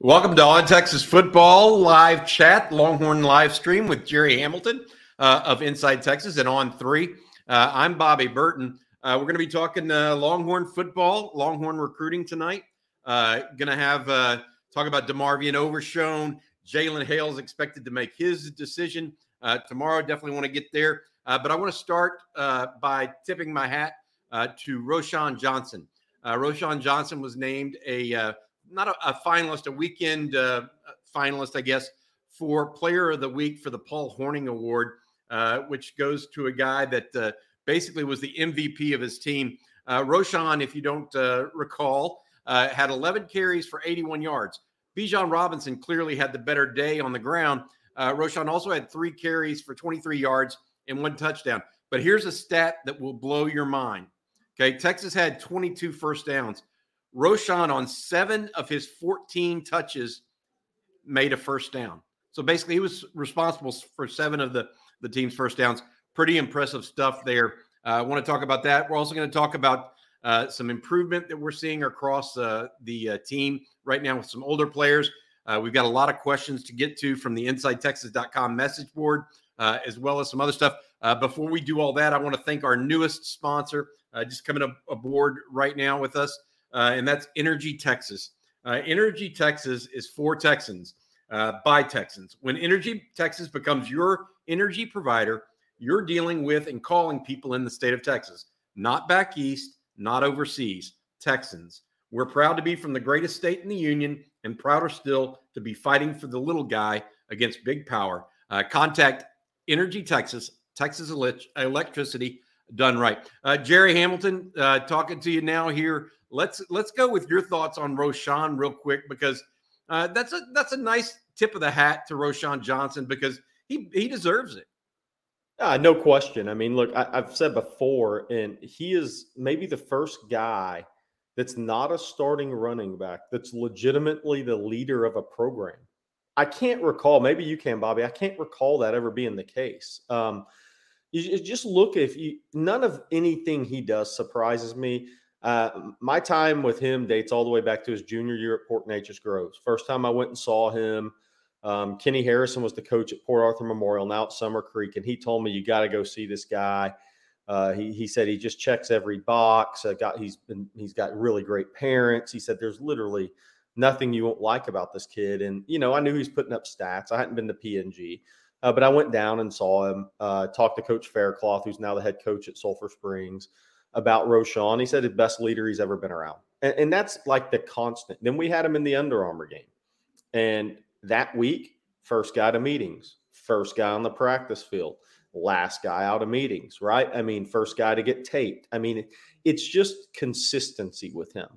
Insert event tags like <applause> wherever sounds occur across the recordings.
Welcome to On Texas Football live chat, Longhorn live stream with Jerry Hamilton uh, of Inside Texas and On Three. Uh, I'm Bobby Burton. Uh, we're going to be talking uh, Longhorn football, Longhorn recruiting tonight. Uh, going to have uh, talk about DeMarvion Overshown. Jalen Hale's expected to make his decision tomorrow. Definitely want to get there, but I want to start by tipping my hat to Roschon Johnson. Roschon Johnson was named a not a, a finalist, a weekend uh, finalist, I guess, for Player of the Week for the Paul Hornung Award, uh, which goes to a guy that uh, basically was the MVP of his team. Uh, Roschon, if you don't uh, recall, uh, had 11 carries for 81 yards. Bijan Robinson clearly had the better day on the ground. Uh, Roschon also had three carries for 23 yards and one touchdown. But here's a stat that will blow your mind. Okay, Texas had 22 first downs. Roschon on seven of his 14 touches made a first down. So basically, he was responsible for seven of the, the team's first downs. Pretty impressive stuff there. Uh, I want to talk about that. We're also going to talk about uh, some improvement that we're seeing across uh, the uh, team right now with some older players. Uh, we've got a lot of questions to get to from the InsideTexas.com message board, uh, as well as some other stuff. before we do all that, I want to thank our newest sponsor, just coming up aboard right now with us uh, and that's Energy Texas. Uh, Energy Texas is for Texans uh, by Texans. When Energy Texas becomes your energy provider, you're dealing with and calling people in the state of Texas, not back east, not overseas, Texans. We're proud to be from the greatest state in the union and prouder still to be fighting for the little guy against big power. Uh, contact Energy Texas, Texas Electricity, done right. Uh, Jerry Hamilton, uh, talking to you now here let's let's go with your thoughts on Roschon real quick because uh, that's a that's a nice tip of the hat to Roschon Johnson because he he deserves it. Uh, no question. I mean, look, I, have said before, and he is maybe the first guy that's not a starting running back that's legitimately the leader of a program. I can't recall. Maybe you can, Bobby. I can't recall that ever being the case. Um, you, just look if you none of anything he does surprises me. Uh, my time with him dates all the way back to his junior year at Port Neches Groves. First time I went and saw him, um, Kenny Harrison was the coach at Port Arthur Memorial, now at Summer Creek, and he told me you got to go see this guy. Uh, he, he said he just checks every box. Uh, got he's been he's got really great parents. He said there's literally nothing you won't like about this kid. And you know I knew he's putting up stats. I hadn't been to PNG, uh, but I went down and saw him. Uh, talked to Coach Faircloth, who's now the head coach at Sulphur Springs about Roschon. He said the best leader he's ever been around. And, and that's like the constant. Then we had him in the Under Armour game. And that week, first guy to meetings, first guy on the practice field, last guy out of meetings, right? I mean, first guy to get taped. I mean, it's just consistency with him.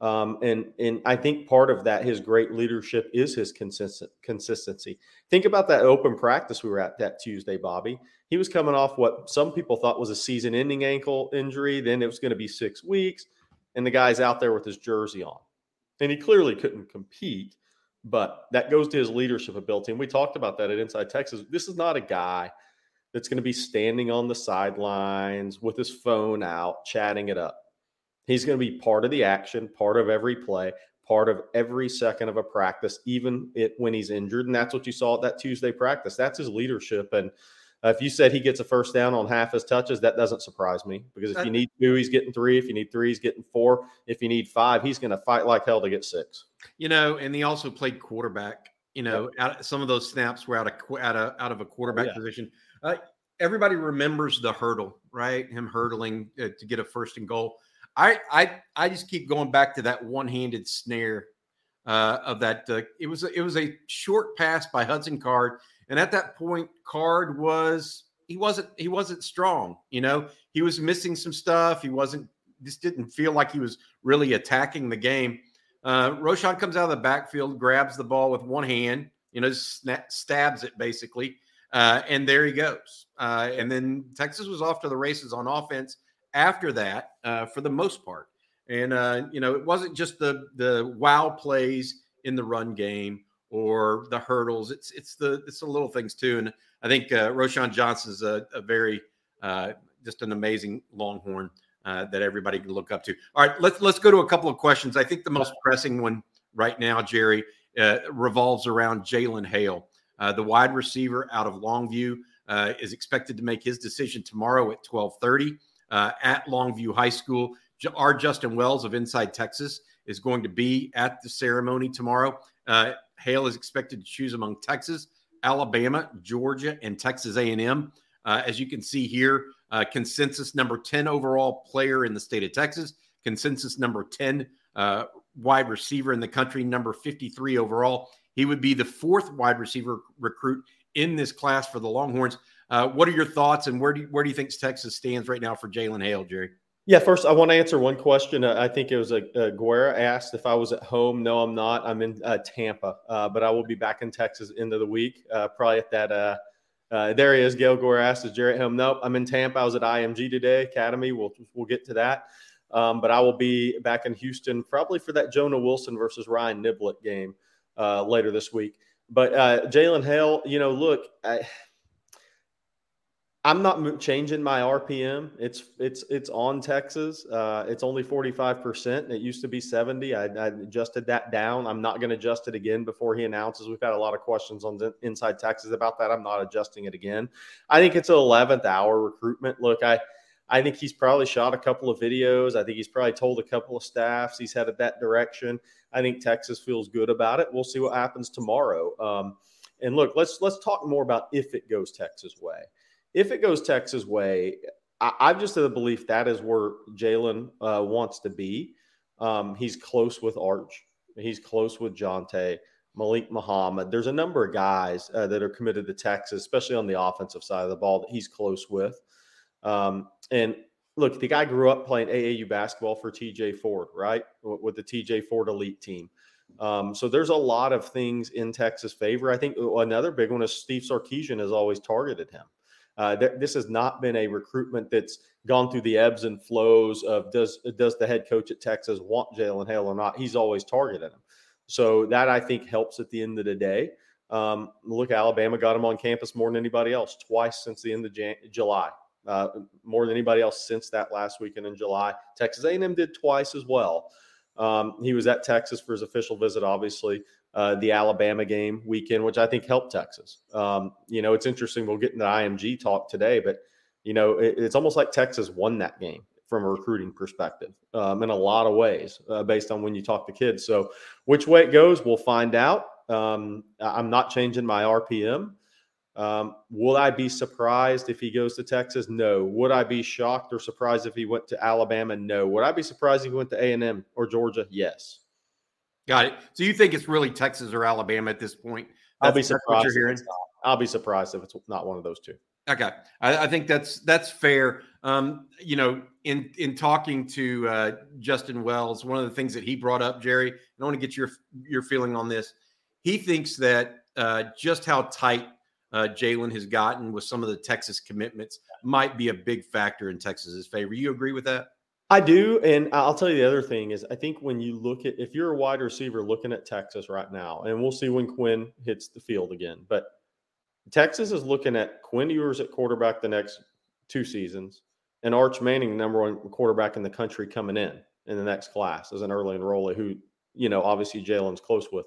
Um, and and I think part of that, his great leadership, is his consistent consistency. Think about that open practice we were at that Tuesday, Bobby. He was coming off what some people thought was a season-ending ankle injury. Then it was going to be six weeks, and the guy's out there with his jersey on, and he clearly couldn't compete. But that goes to his leadership ability, and we talked about that at Inside Texas. This is not a guy that's going to be standing on the sidelines with his phone out, chatting it up He's going to be part of the action, part of every play, part of every second of a practice, even it when he's injured. And that's what you saw at that Tuesday practice. That's his leadership. And uh, if you said he gets a first down on half his touches, that doesn't surprise me because if you need two, he's getting three. If you need three, he's getting four. If you need five, he's going to fight like hell to get six. You know, and he also played quarterback. You know, yep. out, some of those snaps were out of out of out of a quarterback yeah. position. Uh, everybody remembers the hurdle, right? Him hurdling uh, to get a first and goal. I I I just keep going back to that one-handed snare uh, of that. Uh, it was it was a short pass by Hudson Card, and at that point, Card was he wasn't he wasn't strong. You know, he was missing some stuff. He wasn't just didn't feel like he was really attacking the game. Uh, Roschon comes out of the backfield, grabs the ball with one hand, you know, snap, stabs it basically, uh, and there he goes. Uh, and then Texas was off to the races on offense after that uh, for the most part. And uh, you know, it wasn't just the the wow plays in the run game or the hurdles. It's it's the it's the little things too. And I think uh, Roschon Johnson is a, a very uh, just an amazing Longhorn uh, that everybody can look up to. All right, let's let's go to a couple of questions. I think the most pressing one right now, Jerry, uh, revolves around Jalen Hale, uh, the wide receiver out of Longview. Uh, is expected to make his decision tomorrow at 12:30 uh, at Longview High School. Our Justin Wells of Inside Texas is going to be at the ceremony tomorrow. Uh, Hale is expected to choose among Texas, Alabama, Georgia, and Texas A&M. Uh, as you can see here, uh, consensus number 10 overall player in the state of Texas, consensus number 10 uh, wide receiver in the country, number 53 overall. He would be the fourth wide receiver recruit in this class for the Longhorns. Uh, what are your thoughts, and where do you, where do you think Texas stands right now for Jalen Hale, Jerry? Yeah, first I want to answer one question. Uh, I think it was a, a Guerra asked if I was at home. No, I'm not. I'm in uh, Tampa, uh, but I will be back in Texas end of the week. Uh, probably at that. Uh, uh, there he is. Gail Guerra asked, "Is Jerry at home?" Nope. I'm in Tampa. I was at IMG today, Academy. We'll we'll get to that. Um, but I will be back in Houston probably for that Jonah Wilson versus Ryan Niblett game later this week. But Jalen Hale, you know, look. I, I'm not changing my RPM. It's it's it's on Texas. Uh, it's only 45 percent. It used to be 70. I, I, adjusted that down. I'm not going to adjust it again before he announces. We've had a lot of questions on the, Inside Texas about that. I'm not adjusting it again. I think it's an 11th hour recruitment. Look, I I think he's probably shot a couple of videos. I think he's probably told a couple of staffs he's headed that direction. I think Texas feels good about it. We'll see what happens tomorrow. Um, and look, let's let's talk more about if it goes Texas way if it goes Texas way, I, have just had the belief that is where Jalen uh, wants to be. Um, he's close with Arch. He's close with Johntay, Malik Muhammad. There's a number of guys uh, that are committed to Texas, especially on the offensive side of the ball that he's close with. Um, and look, the guy grew up playing AAU basketball for TJ Ford, right? With the TJ Ford elite team. Um, so there's a lot of things in Texas' favor. I think another big one is Steve Sarkisian has always targeted him. Uh, th- this has not been a recruitment that's gone through the ebbs and flows of does does the head coach at Texas want Jalen Hale or not? He's always targeted him. So that I think helps at the end of the day. Um, look, Alabama got him on campus more than anybody else twice since the end of Jan- July. Uh, more than anybody else since that last weekend in July. Texas A&M did twice as well. Um, he was at Texas for his official visit, obviously uh, the Alabama game weekend, which I think helped Texas. Um, you know, it's interesting. We'll get into IMG talk today, but you know, it, it's almost like Texas won that game from a recruiting perspective um, in a lot of ways, uh, based on when you talk to kids. So, which way it goes, we'll find out. Um, I'm not changing my RPM. Um, will I be surprised if he goes to Texas? No. Would I be shocked or surprised if he went to Alabama? No. Would I be surprised if he went to A and M or Georgia? Yes. Got it. So you think it's really Texas or Alabama at this point? That's, I'll be surprised. I'll be surprised if it's not one of those two. Okay, I, I think that's that's fair. Um, you know, in in talking to uh, Justin Wells, one of the things that he brought up, Jerry, I want to get your your feeling on this. He thinks that uh, just how tight uh, Jalen has gotten with some of the Texas commitments might be a big factor in Texas's favor. You agree with that? I do, and I'll tell you the other thing is I think when you look at if you're a wide receiver looking at Texas right now, and we'll see when Quinn hits the field again, but Texas is looking at Quinn Ewers at quarterback the next two seasons, and Arch Manning, number one quarterback in the country, coming in in the next class as an early enrollee, who you know obviously Jalen's close with.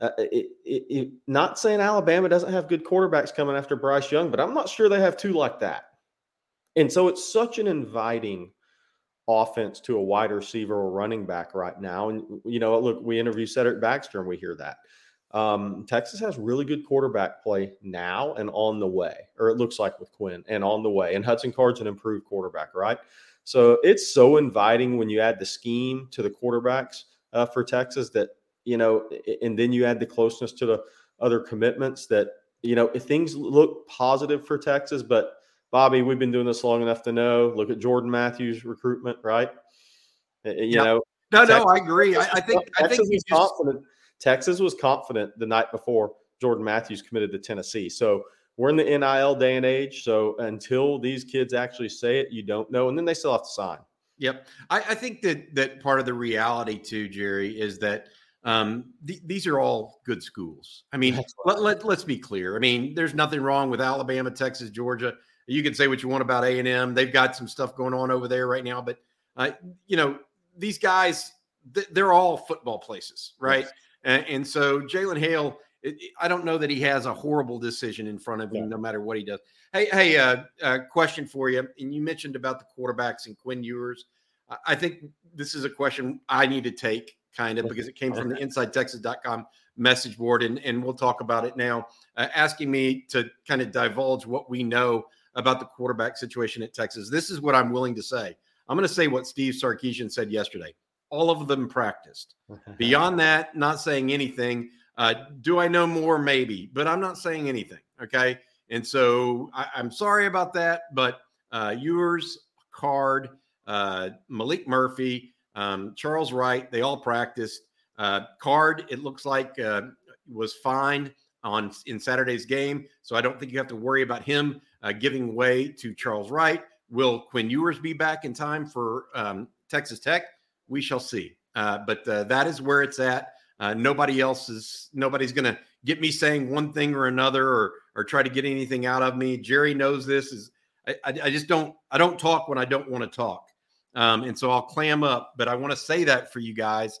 Uh, it, it, it, not saying Alabama doesn't have good quarterbacks coming after Bryce Young, but I'm not sure they have two like that. And so it's such an inviting offense to a wide receiver or running back right now. And, you know, look, we interview Cedric Baxter and we hear that. Um, Texas has really good quarterback play now and on the way, or it looks like with Quinn and on the way. And Hudson Card's an improved quarterback, right? So it's so inviting when you add the scheme to the quarterbacks uh, for Texas that, you know, and then you add the closeness to the other commitments that, you know, if things look positive for Texas, but Bobby, we've been doing this long enough to know. Look at Jordan Matthews' recruitment, right? You yep. know, no, Texas, no, I agree. I, I think Texas I think was just... confident. Texas was confident the night before Jordan Matthews committed to Tennessee. So we're in the NIL day and age. So until these kids actually say it, you don't know, and then they still have to sign. Yep, I, I think that that part of the reality too, Jerry, is that um, th- these are all good schools. I mean, let, let, let's be clear. I mean, there's nothing wrong with Alabama, Texas, Georgia you can say what you want about A and M. They've got some stuff going on over there right now, but uh, you know these guys, th- they're all football places, right? Yes. And, and so Jalen Hale, it, I don't know that he has a horrible decision in front of him, yeah. no matter what he does. Hey, hey, uh, uh, question for you. And you mentioned about the quarterbacks and Quinn Ewers. I think this is a question I need to take kind of because it came from the InsideTexas.com message board, and, and we'll talk about it now. Uh, asking me to kind of divulge what we know about the quarterback situation at Texas. This is what I'm willing to say. I'm going to say what Steve Sarkisian said yesterday. All of them practiced. <laughs> Beyond that, not saying anything. Uh, do I know more? Maybe, but I'm not saying anything. Okay. And so I, am sorry about that. But uh, Ewers, Card, uh, Maalik Murphy, um, Charles Wright, they all practiced. Uh, Card, it looks like uh, was fine on in Saturday's game, so I don't think you have to worry about him uh, giving way to Charles Wright. Will Quinn Ewers be back in time for um, Texas Tech? We shall see. Uh, but uh, that is where it's at. Uh, nobody else is. Nobody's going to get me saying one thing or another, or or try to get anything out of me. Jerry knows this. Is I, I, I just don't. I don't talk when I don't want to talk, um, and so I'll clam up. But I want to say that for you guys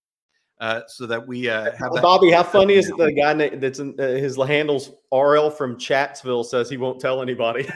uh, so that we uh, have. Well, Bobby, how funny is it the guy that's in uh, his handles RL from Chatsville says he won't tell anybody. <laughs>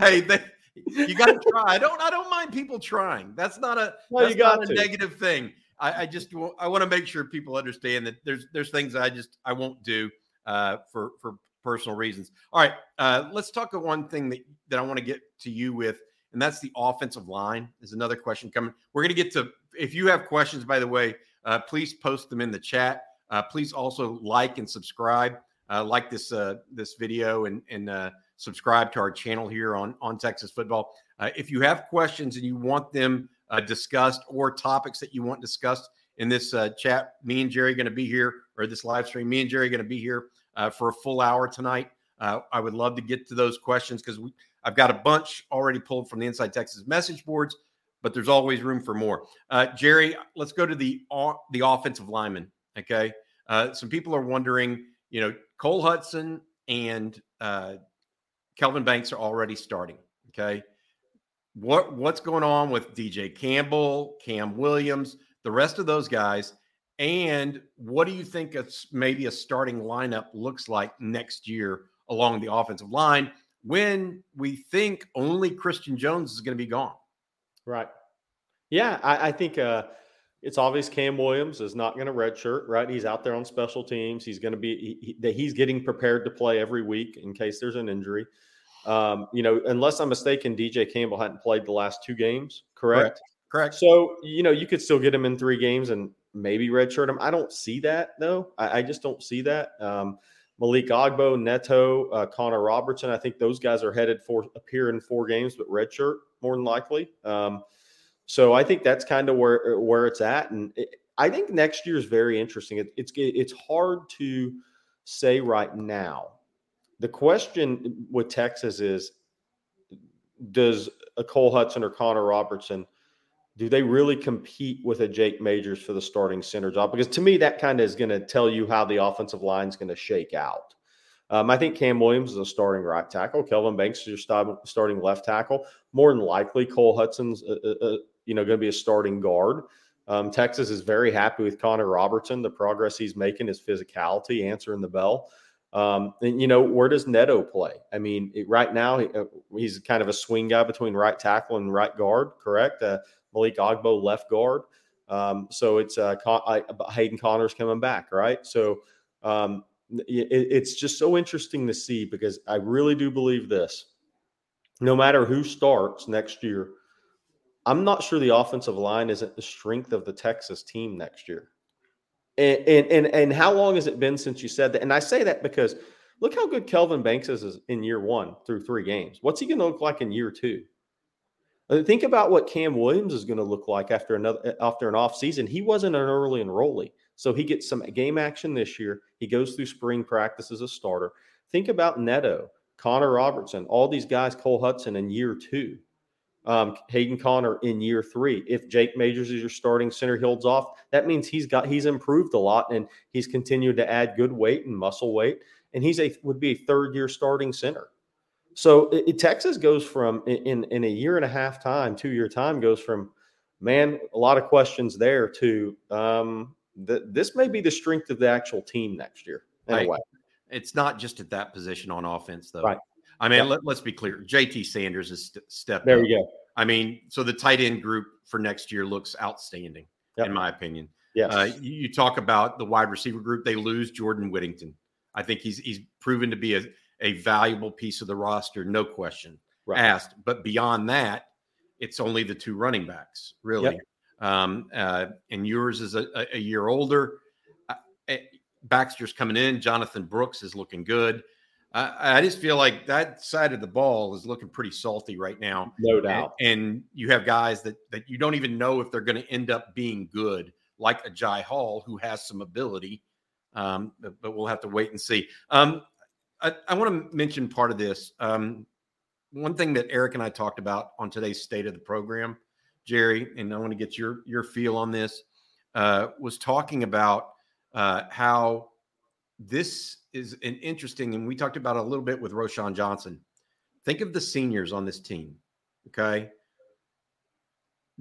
hey, they, you got to try. I don't. I don't mind people trying. That's not a. Well, that's not a negative thing. I, I just I want to make sure people understand that there's there's things I just I won't do uh, for for personal reasons. All right, uh, let's talk of one thing that that I want to get to you with, and that's the offensive line. Is another question coming. We're going to get to if you have questions, by the way, uh, please post them in the chat. Uh, please also like and subscribe. Uh, like this uh, this video and and uh, subscribe to our channel here on on Texas football. Uh, if you have questions and you want them discussed or topics that you want discussed in this chat, me and Jerry going to be here or this live stream. Me and Jerry going to be here for a full hour tonight. I would love to get to those questions because I've got a bunch already pulled from the Inside Texas message boards but there's always room for more. Uh, Jerry, let's go to the the offensive lineman. Okay, uh, some people are wondering. You know, Cole Hudson and uh, Kelvin Banks are already starting. Okay, what what's going on with DJ Campbell, Cam Williams, the rest of those guys? And what do you think it's maybe a starting lineup looks like next year along the offensive line when we think only Christian Jones is going to be gone? Right. Yeah, I, I think uh, it's obvious Cam Williams is not going to redshirt. Right, he's out there on special teams. He's going to be that he, he's getting prepared to play every week in case there's an injury. Um, you know, unless I'm mistaken, DJ Campbell hadn't played the last two games. Correct. Correct. correct. So you know, you could still get him in three games and maybe redshirt him. I don't see that though. I, I just don't see that. Um, Malik Agbo, Neto, uh, Connor Robertson. I think those guys are headed for appear in four games, but redshirt more than likely. Um, so I think that's kind of where where it's at, and it, I think next year is very interesting. It, it's it's hard to say right now. The question with Texas is, does a Cole Hudson or Connor Robertson do they really compete with a Jake Majors for the starting center job? Because to me, that kind of is going to tell you how the offensive line is going to shake out. Um, I think Cam Williams is a starting right tackle. Kelvin Banks is your starting left tackle. More than likely, Cole Hudson's uh, uh, uh you know going to be a starting guard. Um, Texas is very happy with Connor Robertson. The progress he's making, his physicality, answering the bell. Um, and you know where does Neto play? I mean, it, right now he, uh, he's kind of a swing guy between right tackle and right guard. Correct? Uh, Malik Agbo left guard. Um, so it's uh, Con- I, Hayden Conner's coming back, right? So um, it, it's just so interesting to see because I really do believe this. No matter who starts next year, I'm not sure the offensive line isn't the strength of the Texas team next year. And, and and and how long has it been since you said that? And I say that because look how good Kelvin Banks is in year one through three games. What's he going to look like in year two? Uh, think about what Cam Williams is going to look like after another after an off season. He wasn't an early enrollee. So he gets some game action this year. He goes through spring practice as a starter. Think about Neto, Connor Robertson, all these guys, Cole Hudson in year two, um, Hayden Conner in year three. If Jake Majors is your starting center, holds off. That means he's got he's improved a lot and he's continued to add good weight and muscle weight, and he's a would be a third year starting center. So it, Texas goes from in in a year and a half time, two year time goes from man a lot of questions there to um, the, this may be the strength of the actual team next year. Anyway, it's not just at that position on offense though. Right. I mean, let, us be clear. JT Sanders is st- stepped. There we go. I mean, so the tight end group for next year looks outstanding, yep. in my opinion. Yeah. Uh, you, you, talk about the wide receiver group; they lose Jordan Whittington. I think he's he's proven to be a a valuable piece of the roster, no question right. asked. But beyond that, it's only the two running backs, really. Yep. Um, uh, and Ewers is a, a year older. Uh, eh, Baxter's coming in. Jonathan Brooks is looking good. I, I, just feel like that side of the ball is looking pretty salty right now. No doubt. And, and you have guys that that you don't even know if they're going to end up being good, like a Jai Hall who has some ability. Um, but, but, we'll have to wait and see. Um, I, I want to mention part of this. Um, one thing that Eric and I talked about on today's state of the program, Jerry, and I want to get your your feel on this, uh, was talking about uh, how this is an interesting, and we talked about a little bit with Roschon Johnson. Think of the seniors on this team, okay?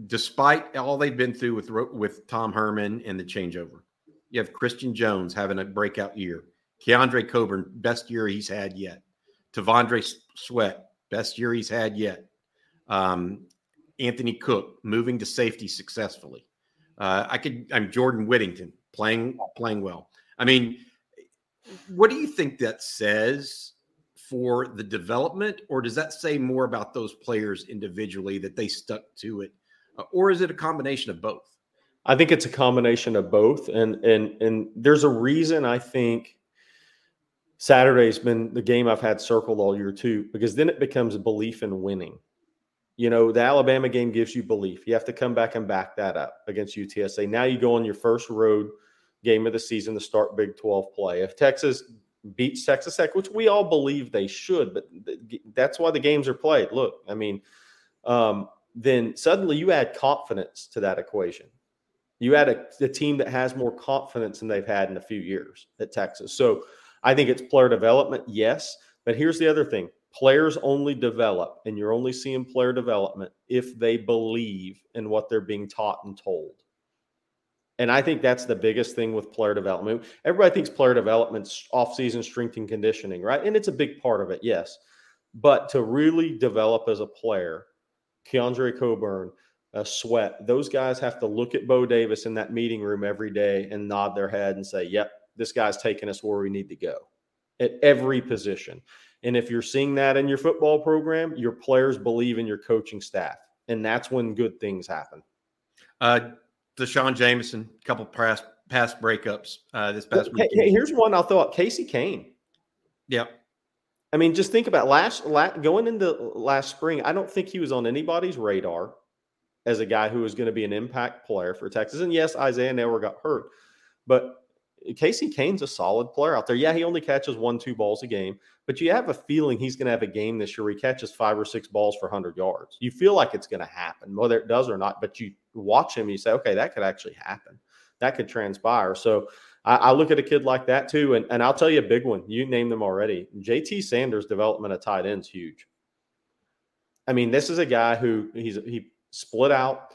Despite all they've been through with with Tom Herman and the changeover, you have Christian Jones having a breakout year. Keondre Coburn, best year he's had yet. T'Vondre Sweat, best year he's had yet. Um, Anthony Cook moving to safety successfully. Uh, I could. I'm Jordan Whittington playing playing well. I mean, what do you think that says for the development, or does that say more about those players individually that they stuck to it, uh, or is it a combination of both? I think it's a combination of both, and and and there's a reason I think Saturday's been the game I've had circled all year too, because then it becomes belief in winning. You know, the Alabama game gives you belief. You have to come back and back that up against UTSA. Now you go on your first road game of the season to start Big 12 play. If Texas beats Texas Tech, which we all believe they should, but that's why the games are played. Look, I mean, um, then suddenly you add confidence to that equation. You add a, a team that has more confidence than they've had in a few years at Texas. So I think it's player development, yes. But here's the other thing players only develop, and you're only seeing player development if they believe in what they're being taught and told. And I think that's the biggest thing with player development. Everybody thinks player development's off-season strength and conditioning, right? And it's a big part of it, yes. But to really develop as a player, Keondre Coburn, uh, Sweat, those guys have to look at Bo Davis in that meeting room every day and nod their head and say, "Yep, this guy's taking us where we need to go at every position. And if you're seeing that in your football program, your players believe in your coaching staff. And that's when good things happen. Uh, D'Shawn Jamison, a couple past past breakups uh, this past week. Hey, here's one I'll throw thought Casey Cain. Yep. I mean, just think about last, last going into last spring. I don't think he was on anybody's radar as a guy who was going to be an impact player for Texas. And yes, Isaiah Neyor got hurt, but Casey Cain's a solid player out there. Yeah, he only catches one, two balls a game, but you have a feeling he's going to have a game this year where he catches five or six balls for 100 yards. You feel like it's going to happen, whether it does or not, but you watch him, you say, okay, that could actually happen. That could transpire. So I, I look at a kid like that too. And, and I'll tell you a big one. You named them already. JT Sanders' development of tight ends huge. I mean, this is a guy who he's he split out.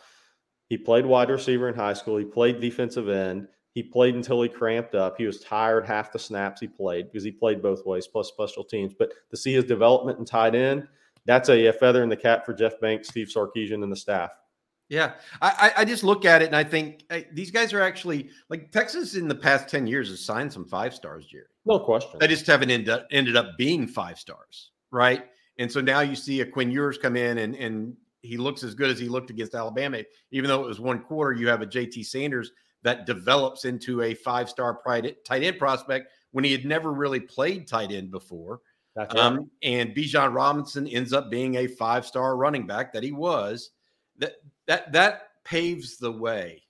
He played wide receiver in high school. He played defensive end he played until he cramped up. He was tired half the snaps he played because he played both ways plus special teams. But to see his development and tight end, that's a, feather in the cap for Jeff Banks, Steve Sarkisian, and the staff. Yeah, I, I just look at it and I think hey, these guys are actually like Texas in the past ten years has signed some five stars, Jerry. No question. They just haven't end up, ended up being five stars, right? And so now you see a Quinn Ewers come in and and he looks as good as he looked against Alabama, even though it was one quarter. You have a JT Sanders that develops into a five star tight end prospect when he had never really played tight end before. That's right. Um, and Bijan Robinson ends up being a five star running back that he was. That that that paves the way.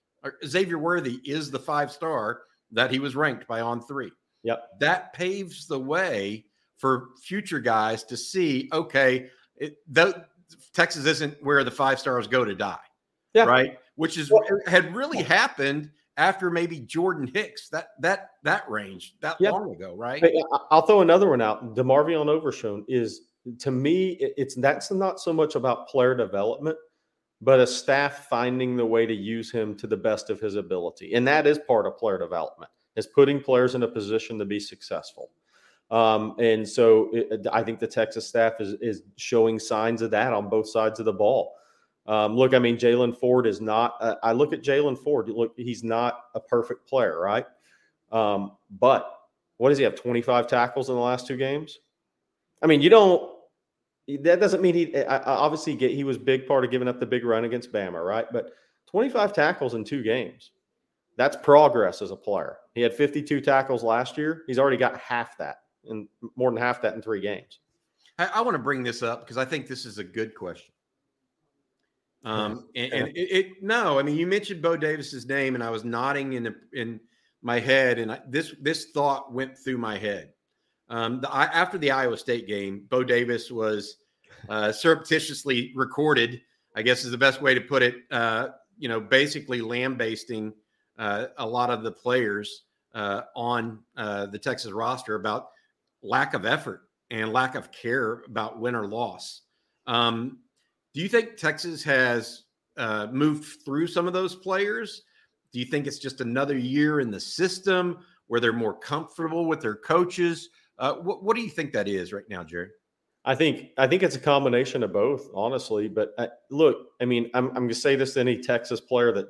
Xavier Worthy is the five star that he was ranked by on three. Yep. That paves the way for future guys to see, okay, it, the, Texas isn't where the five stars go to die. Yeah. Right. Which is Well- had really happened after maybe Jordan Hicks, that that that range that Yeah. long ago, right? Hey, I'll throw another one out. DeMarvion Overshown is to me, it's that's not so much about player development, but a staff finding the way to use him to the best of his ability, and that is part of player development. Is putting players in a position to be successful. Um, and so it, I think the Texas staff is is showing signs of that on both sides of the ball. Um, look, I mean, Jaylan Ford is not. Uh, I look at Jaylan Ford. Look, he's not a perfect player, right? Um, but what does he have? Twenty five tackles in the last two games. I mean, you don't. That doesn't mean he. I, I obviously, get, he was big part of giving up the big run against Bama, right? But twenty five tackles in two games. That's progress as a player. He had fifty two tackles last year. He's already got half that, and more than half that in three games. I, I want to bring this up because I think this is a good question. Um, and, and it, it, no, I mean, you mentioned Bo Davis's name, and I was nodding in the, in my head, and I, this this thought went through my head. Um, the, I, after the Iowa State game, Bo Davis was uh, surreptitiously recorded. I guess is the best way to put it. Uh, you know, basically lambasting uh, a lot of the players uh, on uh, the Texas roster about lack of effort and lack of care about win or loss. Um, do you think Texas has uh, moved through some of those players? Do you think it's just another year in the system where they're more comfortable with their coaches? Uh, what, what do you think that is right now, Jerry? I think I think it's a combination of both, honestly. But uh, look, I mean, I'm I'm going to say this to any Texas player that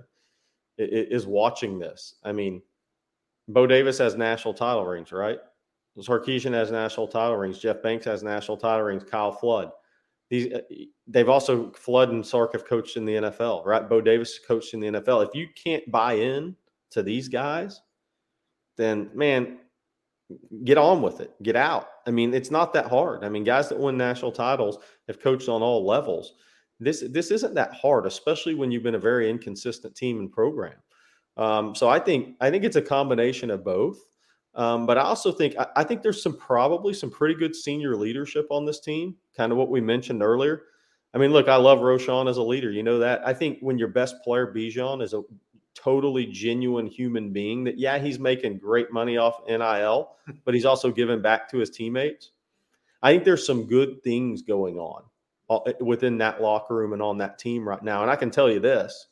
i- i- is watching this. I mean, Bo Davis has national title rings, right? Sarkisian has national title rings. Jeff Banks has national title rings. Kyle Flood. These uh, they've also Flood and Sark have coached in the NFL, right? Bo Davis coached in the NFL. If you can't buy in to these guys, then man, get on with it. Get out. I mean, it's not that hard. I mean, guys that win national titles have coached on all levels. This this isn't that hard, especially when you've been a very inconsistent team and program. Um, so I think I think it's a combination of both. Um, but I also think I, I think there's some probably some pretty good senior leadership on this team. Kind of what we mentioned earlier. I mean, look, I love Roschon as a leader. You know that. I think when your best player Bijan is a totally genuine human being, that yeah, he's making great money off NIL, <laughs> but he's also giving back to his teammates. I think there's some good things going on uh, within that locker room and on that team right now. And I can tell you this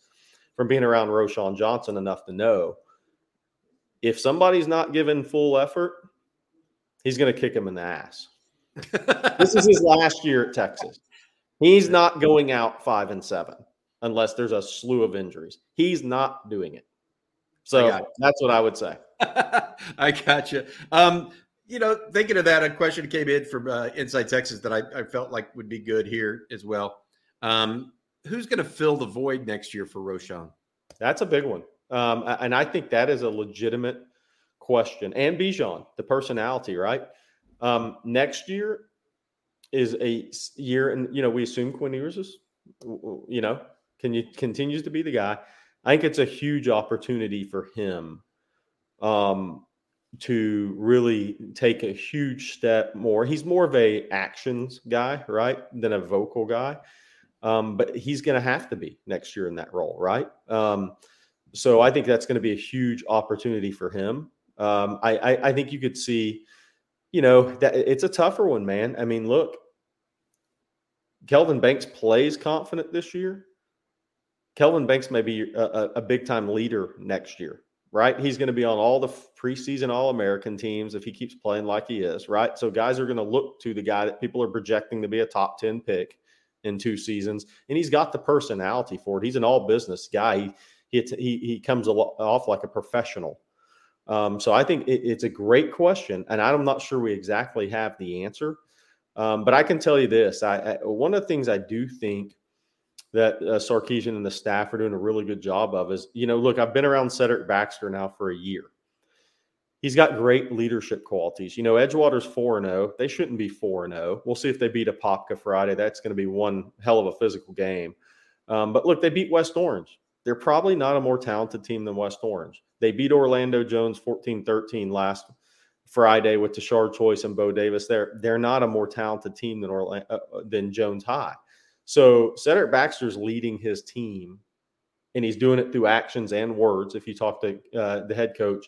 from being around Roschon Johnson enough to know if somebody's not giving full effort, he's going to kick him in the ass. <laughs> this is his last year at Texas. He's not going out five and seven unless there's a slew of injuries. He's not doing it. So that's what I would say. <laughs> I gotcha. Um, you know, thinking of that, a question came in from uh, Inside Texas that I, I felt like would be good here as well. Um, who's going to fill the void next year for Roschon? That's a big one. Um, and I think that is a legitimate question. And Bijan, the personality, right? Um, next year is a year, and you know we assume Quinn Ewers is, you know, can you continues to be the guy. I think it's a huge opportunity for him um, to really take a huge step more. He's more of a actions guy, right, than a vocal guy. Um, but he's going to have to be next year in that role, right? Um, so I think that's going to be a huge opportunity for him. Um, I, I, I think you could see, you know, that it's a tougher one, man. I mean, look, Kelvin Banks plays confident this year. Kelvin Banks may be a, a, a big time leader next year, right? He's going to be on all the preseason All American teams if he keeps playing like he is, right? So guys are going to look to the guy that people are projecting to be a top 10 pick in two seasons. And he's got the personality for it. He's an all business guy. He, he, he, he comes off like a professional. Um, so I think it, it's a great question. And I'm not sure we exactly have the answer. Um, but I can tell you this I, I, one of the things I do think that uh, Sarkisian and the staff are doing a really good job of is, you know, look, I've been around Cedric Baxter now for a year. He's got great leadership qualities. You know, Edgewater's 4 0. They shouldn't be 4 0. We'll see if they beat Apopka Friday. That's going to be one hell of a physical game. Um, but look, they beat West Orange. They're probably not a more talented team than West Orange. They beat Orlando Jones 14 13 last Friday with Tashard Choice and Bo Davis. They're, they're not a more talented team than, Orlando, uh, uh, than Jones High. So Cedric Baxter's leading his team, and he's doing it through actions and words. If you talk to uh, the head coach,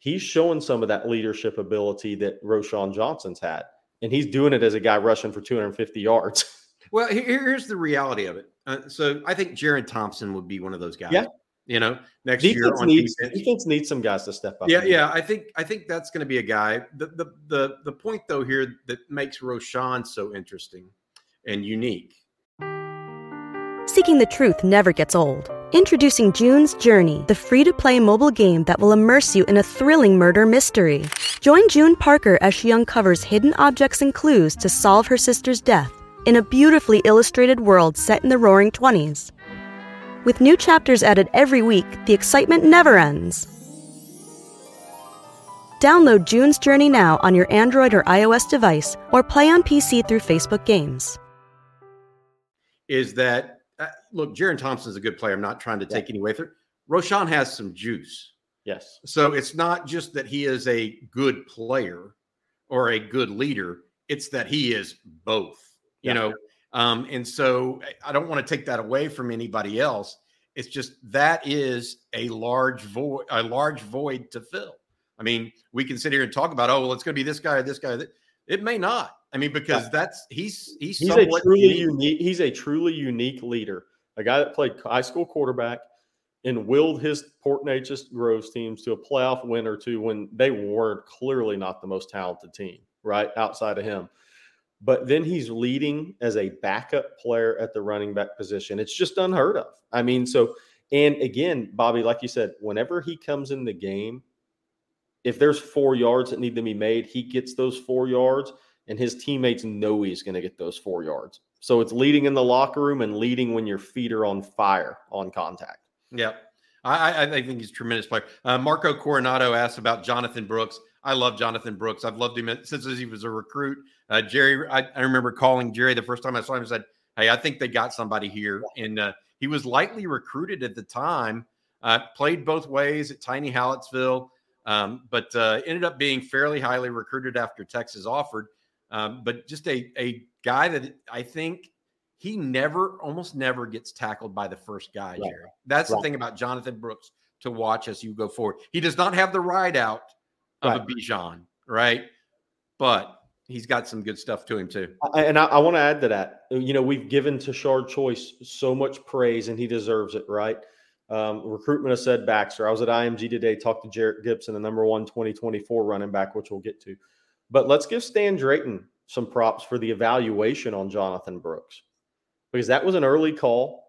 he's showing some of that leadership ability that Roschon Johnson's had, and he's doing it as a guy rushing for 250 yards. Well, here's the reality of it. Uh, so I think Jerrin Thompson would be one of those guys. Yeah. You know, next defense year on needs, defense. defense needs some guys to step up. Yeah, yeah. I think I think that's going to be a guy. The, the the the point though here that makes Roschon so interesting and unique. Seeking the truth never gets old. Introducing June's Journey, the free to play mobile game that will immerse you in a thrilling murder mystery. Join June Parker as she uncovers hidden objects and clues to solve her sister's death in a beautifully illustrated world set in the roaring 20s. With new chapters added every week, the excitement never ends. Download June's Journey now on your Android or iOS device or play on PC through Facebook Games. Is that, uh, look, Jerrin Thompson's a good player. I'm not trying to take any away from it. Roschon has some juice. Yes. So it's not just that he is a good player or a good leader, it's that he is both you Yeah. know um, and so i don't want to take that away from anybody else it's just that is a large void a large void to fill i mean we can sit here and talk about oh well it's going to be this guy or this guy it may not i mean because Yeah. that's he's he's, He's a truly unique. unique. He's a truly unique leader. A guy that played high school quarterback and willed his Port Neches Groves teams to a playoff win or two when they were clearly not the most talented team, right? Outside of him. But then he's leading as a backup player at the running back position. It's just unheard of. I mean, so, and again, Bobby, like you said, whenever he comes in the game, if there's four yards that need to be made, he gets those four yards, and his teammates know he's going to get those four yards. So it's leading in the locker room and leading when your feet are on fire on contact. Yeah. I, I, think he's a tremendous player. Uh, Marco Coronado asked about Jonathan Brooks. I love Jonathan Brooks. I've loved him since he was a recruit. Uh, Jerry, I, I remember calling Jerry the first time I saw him and said, Hey, I think they got somebody here. And uh, he was lightly recruited at the time, uh, played both ways at Tiny Hallettsville, um, but uh, ended up being fairly highly recruited after Texas offered. Um, but just a, a guy that I think he never, almost never gets tackled by the first guy, Right. Jerry. That's the thing about Jonathan Brooks to watch as you go forward. He does not have the ride out of a Right. Bijan, right? But he's got some good stuff to him too. And I, I want to add to that. You know, we've given Tashard Choice so much praise, and he deserves it, right? Um, recruitment has said Baxter. I was at IMG today, talked to Jerrick Gibson, the number one 2024 running back, which we'll get to. But let's give Stan Drayton some props for the evaluation on Jonathan Brooks because that was an early call.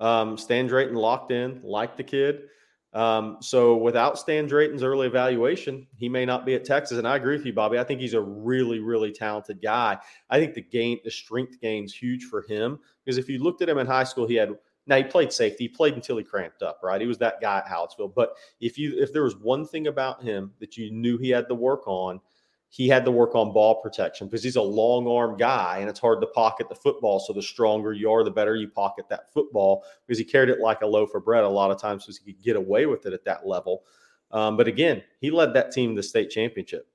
Um, Stan Drayton locked in, liked the kid. Um, so without Stan Drayton's early evaluation, he may not be at Texas. And I agree with you, Bobby. I think he's a really, really talented guy. I think the gain, the strength gain's huge for him because if you looked at him in high school, he had now he played safety, he played until he cramped up, right? He was that guy at Hallettsville. But if you if there was one thing about him that you knew he had to work on, he had to work on ball protection because he's a long arm guy and it's hard to pocket the football. So the stronger you are, the better you pocket that football because he carried it like a loaf of bread a lot of times because he could get away with it at that level. Um, but again, he led that team to the state championship.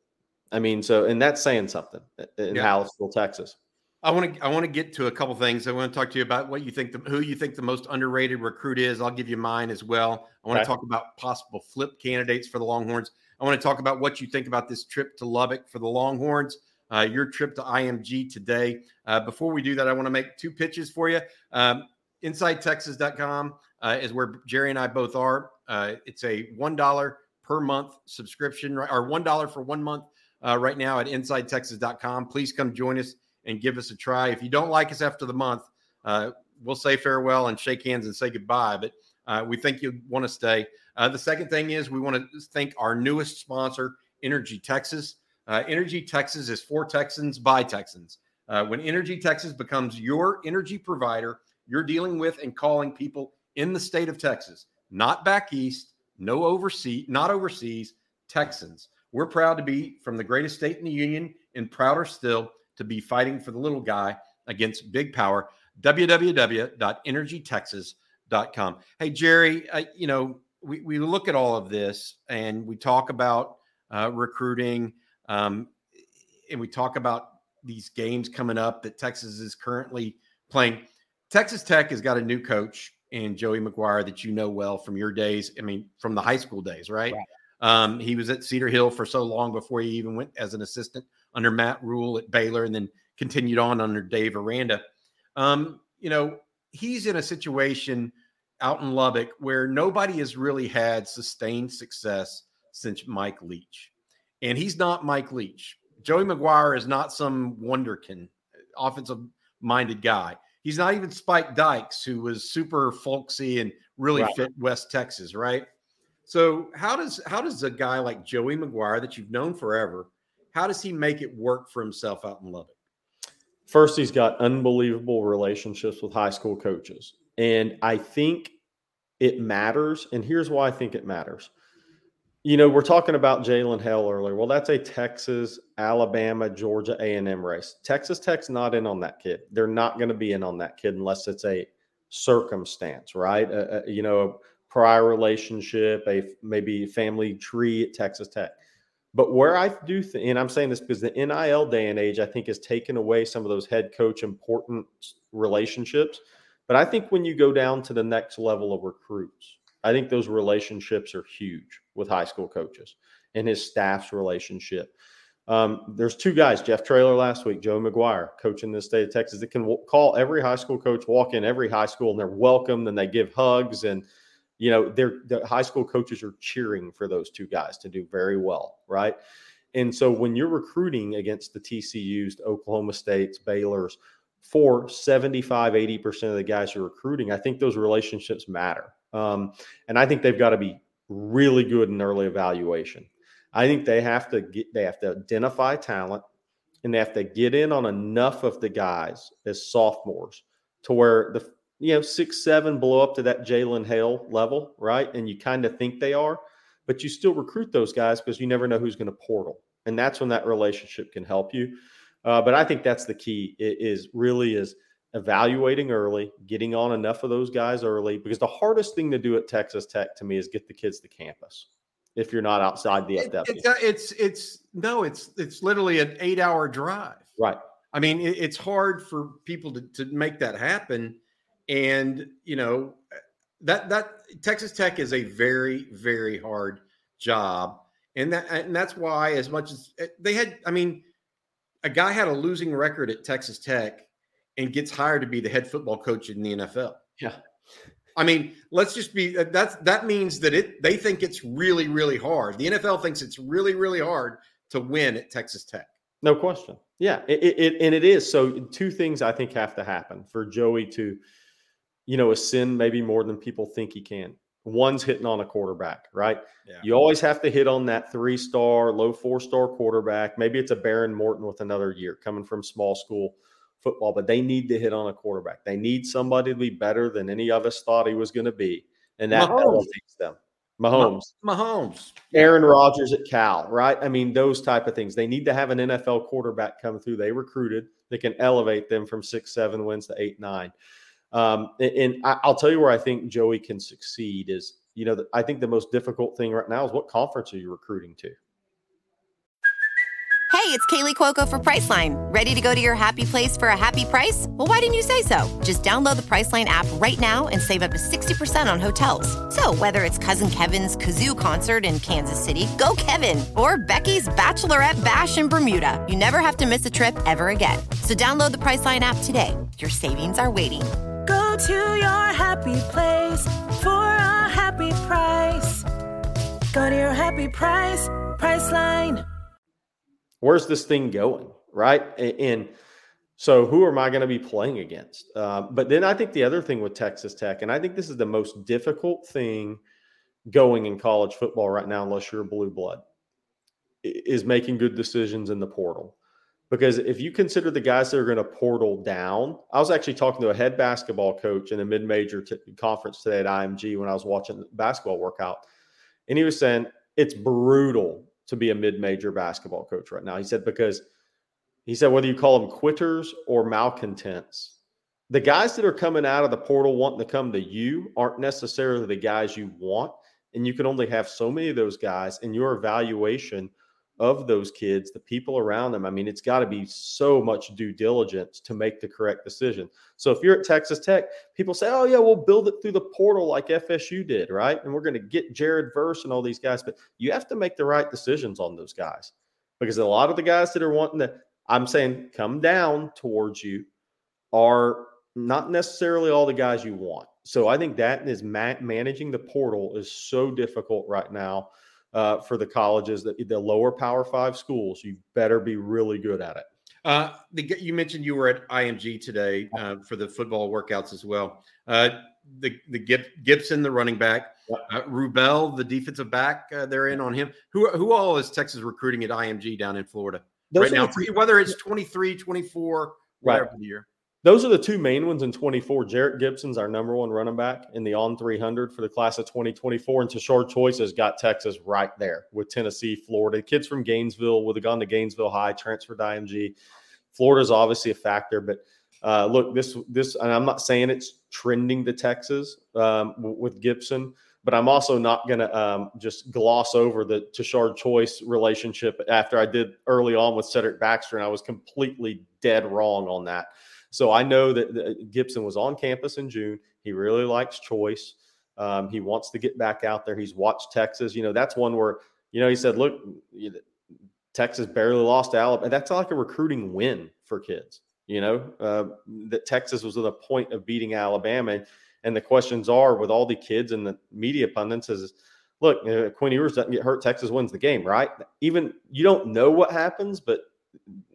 I mean, so and that's saying something in Yeah. Hallettsville, Texas. I want to I want to get to a couple things. I want to talk to you about what you think the, who you think the most underrated recruit is. I'll give you mine as well. I want Okay. to talk about possible flip candidates for the Longhorns. I want to talk about what you think about this trip to Lubbock for the Longhorns. Uh, your trip to IMG today. Uh, before we do that, I want to make two pitches for you. Um, InsideTexas.com uh, is where Jerry and I both are. Uh, it's a one dollar per month subscription, or one dollar for one month uh, right now at InsideTexas.com. Please come join us and give us a try. If you don't like us after the month, uh, we'll say farewell and shake hands and say goodbye. But we think you'll want to stay. Uh, the second thing is we want to thank our newest sponsor, Energy Texas. Uh, Energy Texas is for Texans by Texans. Uh, when Energy Texas becomes your energy provider, you're dealing with and calling people in the state of Texas, not back east, no overseas, not overseas, Texans. We're proud to be from the greatest state in the union and prouder still to be fighting for the little guy against big power. www.energytexas.com. Hey, Jerry, uh, you know, we, we look at all of this and we talk about uh, recruiting um, and we talk about these games coming up that Texas is currently playing. Texas Tech has got a new coach in Joey McGuire that you know well from your days. I mean, from the high school days, right? right. Um, he was at Cedar Hill for so long before he even went as an assistant under Matt Rhule at Baylor and then continued on under Dave Aranda. Um, you know, he's in a situation out in Lubbock where nobody has really had sustained success since Mike Leach. And he's not Mike Leach. Joey McGuire is not some wonderkin, offensive minded guy. He's not even Spike Dykes, who was super folksy and really right. fit West Texas, right? So how does how does a guy like Joey McGuire that you've known forever, how does he make it work for himself out in Lubbock? First, he's got unbelievable relationships with high school coaches. And I think it matters. And here's why I think it matters. You know, we're talking about Jalen Hale earlier. Well, that's a Texas, Alabama, Georgia A&M race. Texas Tech's not in on that kid. They're not going to be in on that kid unless it's a circumstance, right? Uh, uh, you know, a prior relationship, a maybe family tree at Texas Tech. But where I do and I'm saying this because the NIL day and age, I think, has taken away some of those head coach important relationships. But I think when you go down to the next level of recruits, I think those relationships are huge with high school coaches and his staff's relationship. Um, there's two guys, Jeff Traylor last week, Joe McGuire, coaching the state of Texas, that can w- call every high school coach, walk in every high school, and they're welcomed and they give hugs. And, you know, they're, the high school coaches are cheering for those two guys to do very well, right? And so when you're recruiting against the TCUs, the Oklahoma States, Baylor's, for 75, 80% of the guys you're recruiting, I think those relationships matter. Um, and I think they've got to be really good in early evaluation. I think they have to get, they have to identify talent and they have to get in on enough of the guys as sophomores to where the you know six seven blow up to that Jalen Hale level, right? And you kind of think they are, but you still recruit those guys because you never know who's going to portal, and that's when that relationship can help you. Uh, but I think that's the key is really is evaluating early, getting on enough of those guys early, because the hardest thing to do at Texas Tech to me is get the kids to campus. If you're not outside the FW, it's, it's it's no, it's it's literally an eight hour drive. Right. I mean, it, it's hard for people to to make that happen, and you know that that Texas Tech is a very very hard job, and that and that's why as much as eh, they had, I mean a guy had a losing record at Texas Tech and gets hired to be the head football coach in the NFL. Yeah. I mean, let's just be uh, that's that means that it they think it's really really hard. The NFL thinks it's really really hard to win at Texas Tech. No question. Yeah, it, it and it is. So two things I think have to happen for Joey to, you know, ascend maybe more than people think he can one's hitting on a quarterback, right? Yeah. You always have to hit on that three star, low four star quarterback. Maybe it's a Behren Morton with another year coming from small school football, but they need to hit on a quarterback. They need somebody to be better than any of us thought he was going to be. And that Mahomes. elevates them. Mahomes. Mahomes. Aaron Rodgers at Cal, right? I mean, those type of things. They need to have an NFL quarterback come through. They recruited that can elevate them from six, seven wins to eight, nine. Um, and, I'll tell you where I think Joey can succeed is, you know, I think the most difficult thing right now is what conference are you recruiting to? Hey, it's Kaley Cuoco for Priceline. Ready to go to your happy place for a happy price? Well, why didn't you say so? Just download the Priceline app right now and save up to 60% on hotels. So, whether it's Cousin Kevin's Kazoo concert in Kansas City, go Kevin, or Becky's Bachelorette Bash in Bermuda, you never have to miss a trip ever again. So, download the Priceline app today. Your savings are waiting Go to your happy place for a happy price. Go to your happy price, Priceline. Where's this thing going? Right. And so who am I going to be playing against? Uh, but then I think the other thing with Texas Tech, and I think this is the most difficult thing going in college football right now, unless you're a blue blood, is making good decisions in the portal. Because if you consider the guys that are going to portal down, I was actually talking to a head basketball coach in a mid major t- conference today at IMG when I was watching the basketball workout. And he was saying it's brutal to be a mid major basketball coach right now. He said, because he said, whether you call them quitters or malcontents, the guys that are coming out of the portal wanting to come to you aren't necessarily the guys you want. And you can only have so many of those guys in your evaluation of those kids, the people around them. I mean, it's got to be so much due diligence to make the correct decision. So if you're at Texas Tech, people say, oh, yeah, we'll build it through the portal like FSU did, right? And we're going to get Jared Verse and all these guys. But you have to make the right decisions on those guys because a lot of the guys that are wanting to, I'm saying, come down towards you are not necessarily all the guys you want. So I think that is ma- managing the portal is so difficult right now uh, for the colleges that the lower Power Five schools. You better be really good at it. Uh, the, you mentioned you were at IMG today uh, for the football workouts as well. Uh, the the Gibson, the running back, uh, Rubel, the defensive back. Uh, they're in on him. Who who all is Texas recruiting at IMG down in Florida Those right now? Two, whether it's 23, 24, whatever the year. Those are the two main ones in 24. Jerrick Gibson's our number one running back in the on 300 for the class of 2024. And Tashard Choice has got Texas right there with Tennessee, Florida. Kids from Gainesville would have gone to Gainesville High, transferred to IMG. Florida's obviously a factor, but uh, look, this this, and I'm not saying it's trending to Texas um, with Gibson, but I'm also not going to um, just gloss over the Tashard Choice relationship after I did early on with Cedric Baxter, and I was completely dead wrong on that. So I know that Gibson was on campus in June. He really likes choice. Um, he wants to get back out there. He's watched Texas. You know, that's one where, you know, he said, look, Texas barely lost to Alabama. That's like a recruiting win for kids, you know, uh, that Texas was at a point of beating Alabama. And the questions are with all the kids and the media pundits is, look, uh, Quinn Ewers doesn't get hurt. Texas wins the game, right? Even you don't know what happens, but,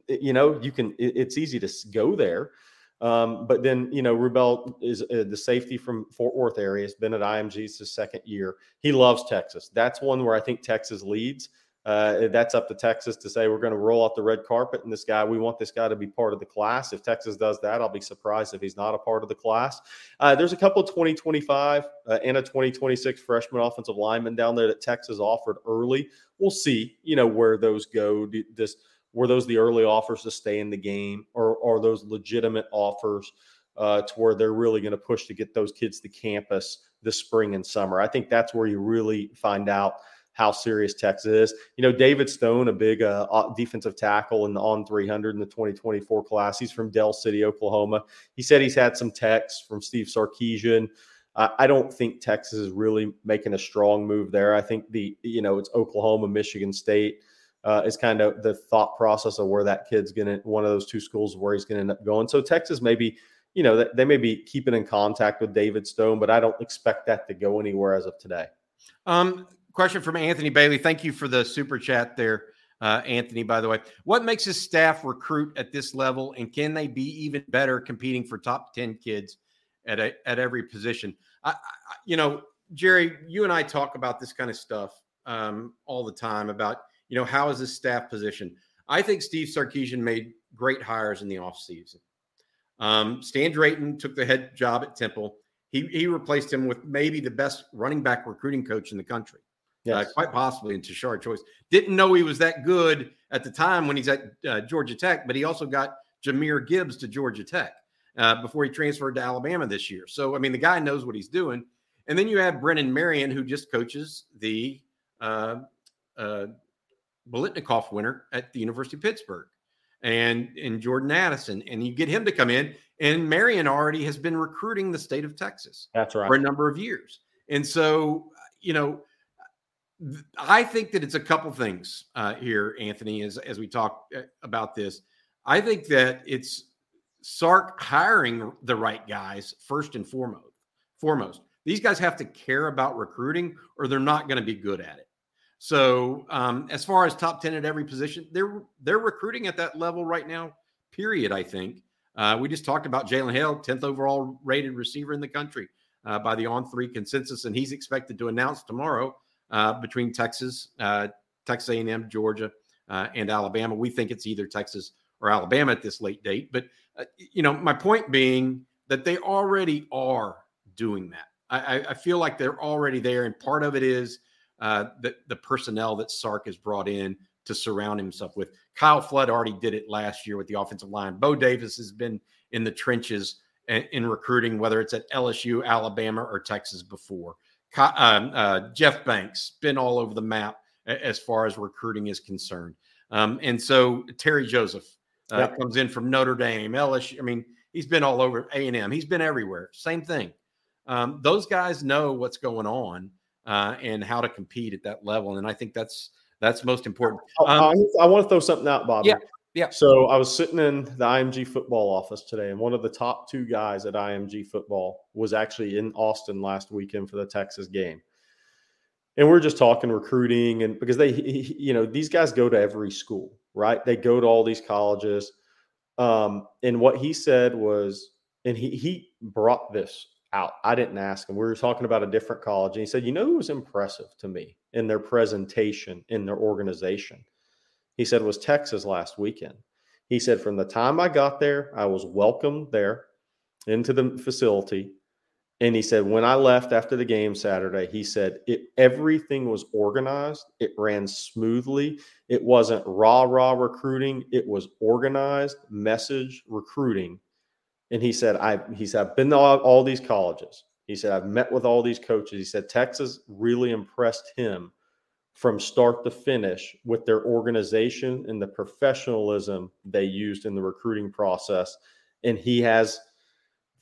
you know, you can, it's easy to go there. Um, but then, you know, Rubel is uh, the safety from Fort Worth area. Has been at IMG his second year. He loves Texas. That's one where I think Texas leads. Uh, that's up to Texas to say we're going to roll out the red carpet and this guy. We want this guy to be part of the class. If Texas does that, I'll be surprised if he's not a part of the class. Uh, there's a couple 2025 uh, and a 2026 freshman offensive lineman down there that Texas offered early. We'll see, you know, where those go. This were those the early offers to stay in the game, or are those legitimate offers uh, to where they're really going to push to get those kids to campus this spring and summer? I think that's where you really find out how serious Texas is. You know, David Stone, a big uh, defensive tackle in the on 300 in the 2024 class. He's from Del City, Oklahoma. He said he's had some texts from Steve Sarkisian. I don't think Texas is really making a strong move there. I think the you know it's Oklahoma, Michigan State uh, is kind of the thought process of where that kid's going to one of those two schools where he's going to end up going. So Texas maybe, you know, they may be keeping in contact with David Stone, but I don't expect that to go anywhere as of today. Um, question from Anthony Bailey. Thank you for the super chat there, uh, Anthony. By the way, what makes his staff recruit at this level, and can they be even better competing for top ten kids at a, at every position? I, I, you know, Jerry, you and I talk about this kind of stuff um, all the time about you know, how is his staff positioned? I think Steve Sarkisian made great hires in the offseason. Um, Stan Drayton took the head job at Temple. He, he replaced him with maybe the best running back recruiting coach in the country. Uh, yes. Uh, quite possibly in Tashard Choice. Didn't know he was that good at the time when he's at uh, Georgia Tech, but he also got Jahmyr Gibbs to Georgia Tech uh, before he transferred to Alabama this year. So, I mean, the guy knows what he's doing. And then you have Brennan Marion, who just coaches the uh, uh, Biletnikoff winner at the University of Pittsburgh and and Jordan Addison, and you get him to come in. And Marion already has been recruiting the state of Texas. That's right for a number of years. And so, you know, I think that it's a couple things uh, here, Anthony, as as we talk uh, about this. I think that it's Sark hiring the right guys first and foremost. Foremost, these guys have to care about recruiting, or they're not going to be good at it. So um, as far as top ten at every position, they're they're recruiting at that level right now. Period. I think uh, we just talked about Jalen Hale, tenth overall rated receiver in the country uh, by the On Three consensus, and he's expected to announce tomorrow uh, between Texas, uh, Texas A&M, Georgia, uh, and Alabama. We think it's either Texas or Alabama at this late date. But uh, you know, my point being that they already are doing that. I, I feel like they're already there, and part of it is uh, the, the personnel that Sark has brought in to surround himself with. Kyle Flood already did it last year with the offensive line. Bo Davis has been in the trenches in, in recruiting, whether it's at LSU, Alabama, or Texas before. Um, uh, Jeff Banks been all over the map as far as recruiting is concerned. Um, and so Terry Joseph uh, yep. comes in from Notre Dame, LSU. I mean, he's been all over A and M. He's been everywhere. Same thing. Um, those guys know what's going on uh, and how to compete at that level, and I think that's that's most important. Um, I, I, want to throw something out, Bob. Yeah, yeah. So I was sitting in the IMG football office today, and one of the top two guys at IMG football was actually in Austin last weekend for the Texas game. And we're just talking recruiting, and because they, you know, these guys go to every school, right? They go to all these colleges. Um, and what he said was, and he he brought this out. I didn't ask him. We were talking about a different college, and he said, "You know, who was impressive to me in their presentation, in their organization." He said was Texas last weekend. He said from the time I got there, I was welcomed there into the facility. And he said, when I left after the game Saturday, he said it everything was organized. It ran smoothly. It wasn't rah rah recruiting. It was organized message recruiting. And he said, I he said, I've been to all, all these colleges. He said, I've met with all these coaches. He said, Texas really impressed him from start to finish with their organization and the professionalism they used in the recruiting process. And he has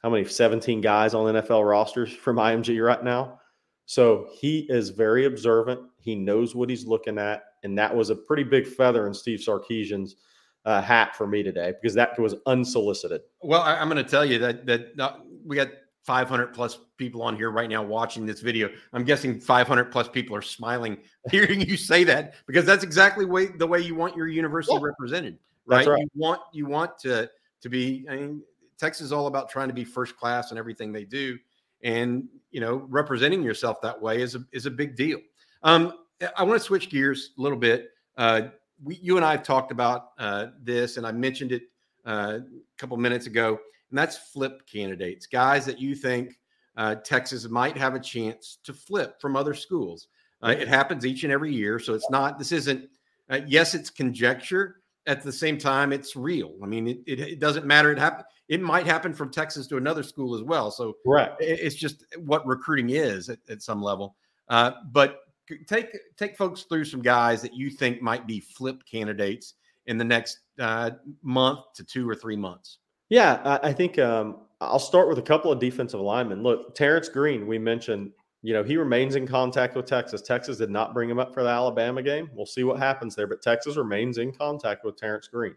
how many 17 guys on NFL rosters from IMG right now. So he is very observant. He knows what he's looking at. And that was a pretty big feather in Steve Sarkisian's uh, hat for me today because that was unsolicited. Well, I, am going to tell you that that uh, we got 500 plus people on here right now watching this video. I'm guessing 500 plus people are smiling <laughs> hearing you say that because that's exactly way, the way you want your university yeah. represented, right? right? You want you want to to be. I mean, Texas is all about trying to be first class in everything they do, and you know, representing yourself that way is a is a big deal. Um, I want to switch gears a little bit. Uh, we, you and I have talked about uh, this, and I mentioned it uh, a couple minutes ago and that's flip candidates, guys that you think uh, Texas might have a chance to flip from other schools. Uh, it happens each and every year, so it's not. This isn't. Uh, yes, it's conjecture. At the same time, it's real. I mean, it, it, it doesn't matter. It happen. It might happen from Texas to another school as well. So, right. It, it's just what recruiting is at, at some level. Uh, but take take folks through some guys that you think might be flip candidates in the next uh, month to two or three months. Yeah, I, I think um, I'll start with a couple of defensive linemen. Look, Terrence Green, we mentioned, you know, he remains in contact with Texas. Texas did not bring him up for the Alabama game. We'll see what happens there, but Texas remains in contact with Terrence Green.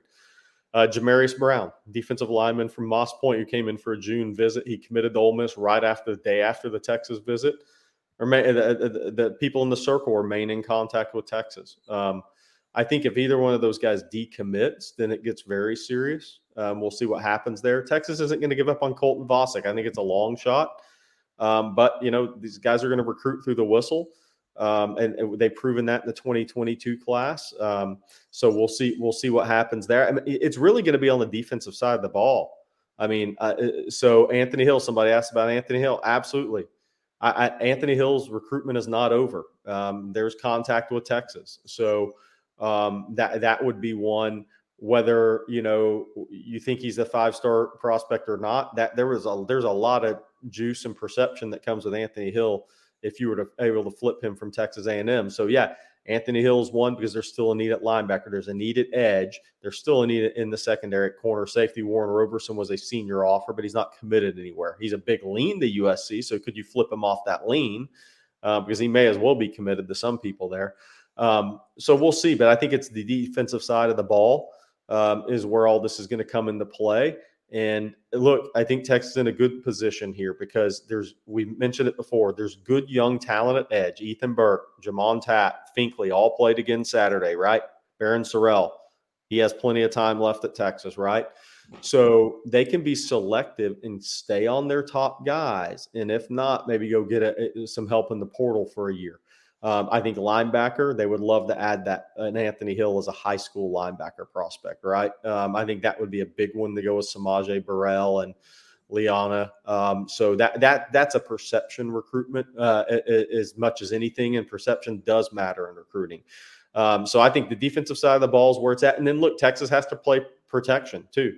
Uh, Jamarius Brown, defensive lineman from Moss Point, who came in for a June visit. He committed to Ole Miss right after the day after the Texas visit. Or the, the, people in the circle remain in contact with Texas. Um, I think if either one of those guys decommits, then it gets very serious. Um, we'll see what happens there. Texas isn't going to give up on Colton Vasek. I think it's a long shot, um, but you know these guys are going to recruit through the whistle, um, and, and, they've proven that in the 2022 class. Um, so we'll see. We'll see what happens there. I mean, it's really going to be on the defensive side of the ball. I mean, uh, uh, so Anthony Hill. Somebody asked about Anthony Hill. Absolutely. I, I, Anthony Hill's recruitment is not over. Um, there's contact with Texas, so um, that that would be one. Whether you know you think he's a five star prospect or not, that there was a there's a lot of juice and perception that comes with Anthony Hill if you were to able to flip him from Texas A&M. So yeah, Anthony Hill's one because there's still a need at linebacker. There's a need at edge. There's still a need in the secondary at corner. Safety Warren Roberson was a senior offer, but he's not committed anywhere. He's a big lean to USC. So could you flip him off that lean? Uh, because he may as well be committed to some people there. Um, so we'll see, but I think it's the defensive side of the ball um, is where all this is going to come into play. And look, I think Texas is in a good position here because there's we mentioned it before. There's good young talent at edge. Ethan Burke, J'Mond Tapp, Finkley all played again Saturday, right? Barryn Sorrell, he has plenty of time left at Texas, right? So they can be selective and stay on their top guys, and if not, maybe go get a, some help in the portal for a year. Um, I think linebacker, they would love to add that an Anthony Hill as a high school linebacker prospect, right? Um, I think that would be a big one to go with S'Maje Burrell and Liana. Um, so that that that's a perception recruitment uh, as much as anything, and perception does matter in recruiting. Um, so I think the defensive side of the ball is where it's at, and then look, Texas has to play protection too.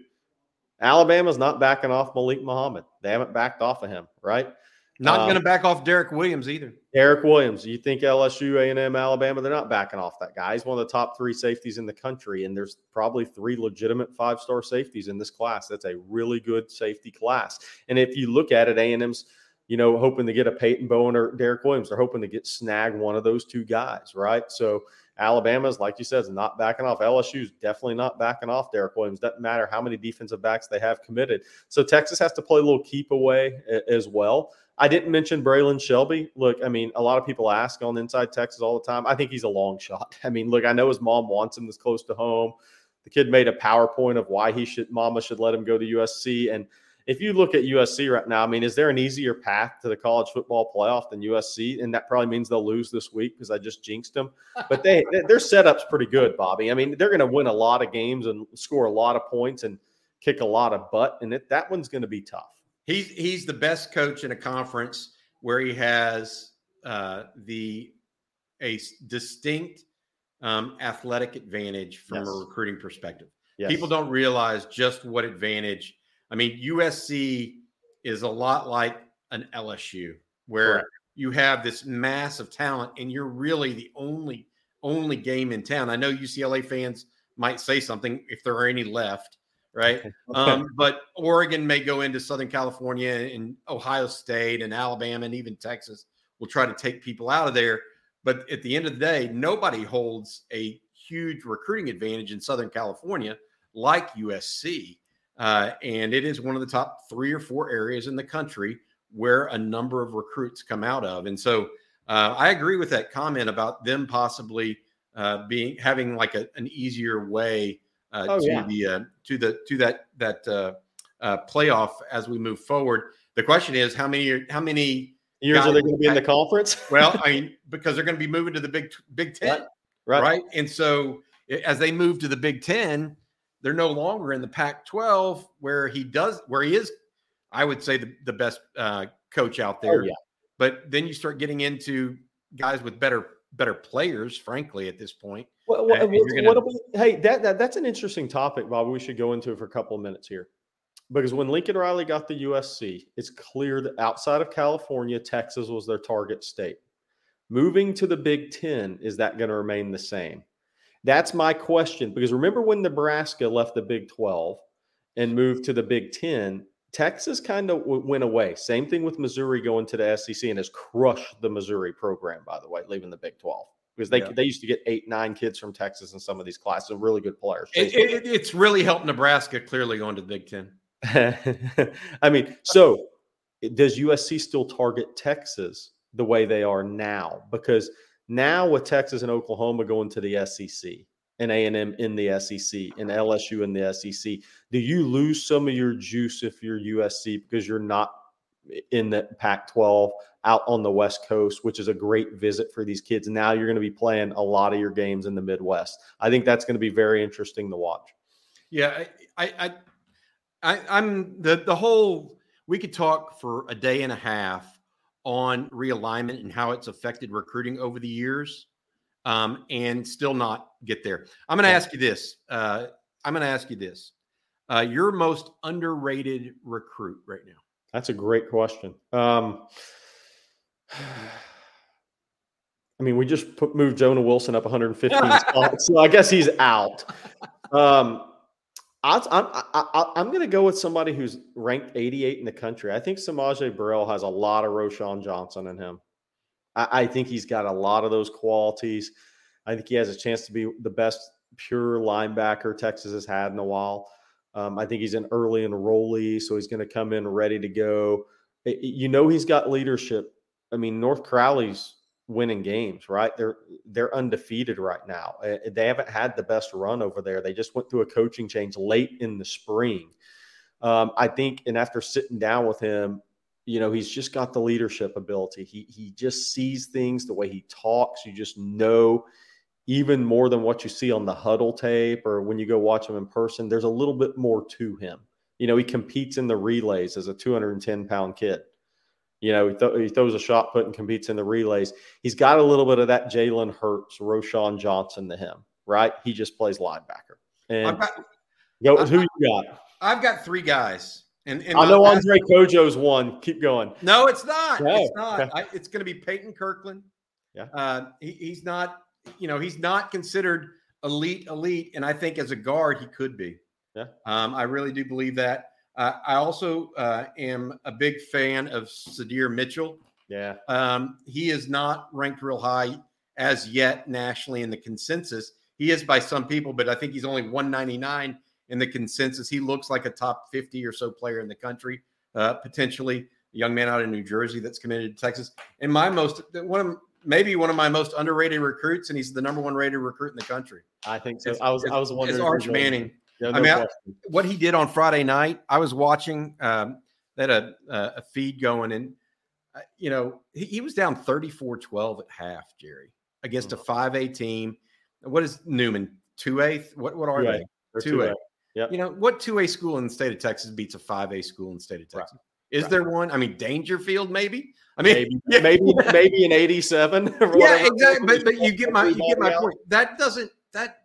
Alabama's not backing off Malik Muhammad. They haven't backed off of him, right? Not Um, going to back off Derek Williams either. Eric Williams. You think LSU, A&M, Alabama? They're not backing off that guy. He's one of the top three safeties in the country, and there's probably three legitimate five-star safeties in this class. That's a really good safety class. And if you look at it, A&M's, you know, hoping to get a Peyton Bowen or Derek Williams. They're hoping to get snag one of those two guys, right? So Alabama's, like you said, is not backing off. LSU's definitely not backing off Derek Williams. Doesn't matter how many defensive backs they have committed. So Texas has to play a little keep away as well. I didn't mention Braylon Shelby. Look, I mean, a lot of people ask on Inside Texas all the time. I think he's a long shot. <laughs> I mean, look, I know his mom wants him this close to home. The kid made a PowerPoint of why he should, mama should let him go to USC. And if you look at USC right now, I mean, is there an easier path to the college football playoff than USC? And that probably means they'll lose this week because I just jinxed them. But they <laughs> their setup's pretty good, Bobby. I mean, they're going to win a lot of games and score a lot of points and kick a lot of butt, and it, that one's going to be tough. He's he's the best coach in a conference where he has uh, the a distinct um, athletic advantage from Yes. a recruiting perspective. Yes. People don't realize just what advantage. I mean, USC is a lot like an LSU, where Correct. you have this mass of talent, and you're really the only only game in town. I know UCLA fans might say something if there are any left, right? Um, but Oregon may go into Southern California and Ohio State and Alabama and even Texas will try to take people out of there. But at the end of the day, nobody holds a huge recruiting advantage in Southern California like USC. Uh, and it is one of the top three or four areas in the country where a number of recruits come out of. And so uh, I agree with that comment about them possibly uh, being having like a, an easier way uh, Oh, to yeah. the uh, to the to that that uh, uh, playoff as we move forward. The question is how many how many Years are they going to be in the conference? <laughs> well, I mean, because they're going to be moving to the Big Big Ten, Right. right? And so as they move to the Big Ten, they're no longer in the Pac-12, where he does, where he is, I would say the, the best uh, coach out Oh, there. yeah. But then you start getting into guys with better better players, frankly, at this point. What, what, and you're what- gonna- what'll hey, that, that that's an interesting topic, Bob. We should go into it for a couple of minutes here. Because when Lincoln Riley got the USC, it's clear that outside of California, Texas was their target state. Moving to the Big Ten, is that going to remain the same? That's my question. Because remember when Nebraska left the Big 12 and moved to the Big Ten, Texas kind of w- went away. Same thing with Missouri going to the SEC and has crushed the Missouri program, by the way, leaving the Big 12 because they Yeah. they used to get eight nine kids from Texas in some of these classes, and really good players. It, it- it's really helped Nebraska clearly going to the Big Ten. <laughs> I mean, so does USC still target Texas the way they are now? Because now with Texas and Oklahoma going to the SEC and A and M in the SEC and LSU in the SEC, do you lose some of your juice if you're USC because you're not in the Pac-12 out on the West Coast, which is a great visit for these kids? Now you're going to be playing a lot of your games in the Midwest. I think that's going to be very interesting to watch. Yeah, I, I, I, I'm the the whole. We could talk for a day and a half on realignment and how it's affected recruiting over the years, um, and still not get there. I'm going to Yeah. ask you this. Uh, I'm going to ask you this. Uh, your most underrated recruit right now. That's a great question. Um, <sighs> I mean, we just put, moved Jonah Wilson up 115 <laughs> spots, so I guess he's out. Um, I, I'm I, I, I'm going to go with somebody who's ranked 88 in the country. I think S'Maje Burrell has a lot of Roschon Johnson in him. I, I think he's got a lot of those qualities. I think he has a chance to be the best pure linebacker Texas has had in a while. Um, I think he's an early enrollee, so he's going to come in ready to go. I- I- You know, he's got leadership. I mean, North Crowley's winning games, right? They're they're undefeated right now. Uh, They haven't had the best run over there. They just went through a coaching change late in the spring. Um, I think, and after sitting down with him, you know, he's just got the leadership ability. He he just sees things the way he talks. You just know even more than what you see on the huddle tape or when you go watch him in person. There's a little bit more to him. You know, he competes in the relays as a 210 pound kid. You know, he, th- he throws a shot put and competes in the relays. He's got a little bit of that Jalen Hurts, Roschon Johnson to him, right? He just plays linebacker. And I've got- go, who you got? I've got three guys. And, and I know Andre Kojo's one. Keep going. No, it's not. No. It's not. I, it's going to be Peyton Kirkland. Yeah. Uh, he, he's not. You know, he's not considered elite, elite, and I think as a guard he could be. Yeah. Um, I really do believe that. Uh, I also uh, am a big fan of Sydir Mitchell. Yeah. Um, he is not ranked real high as yet nationally in the consensus. He is by some people, but I think he's only 199 in the consensus. He looks like a top 50 or so player in the country, uh, potentially a young man out of New Jersey that's committed to Texas. And my most one of maybe one of my most underrated recruits, and he's the number one rated recruit in the country. I think so. It's- I was I was wondering. It's Arch Manning. Yeah, I mean, I- What he did on Friday night, I was watching. Um, they had a, a feed going, and uh, you know he, he was down 34-12 at half, Jerry, against Mm. a five A team. What is Newman two A? What what are 2A. they? Two A. 2A. Yep. You know what two A school in the state of Texas beats a five A school in the state of Right. Texas? Is Right. there one? I mean, Dangerfield, maybe. I mean, maybe <laughs> yeah. maybe maybe in '87. yeah, exactly. But, but you get my you get my point. That doesn't that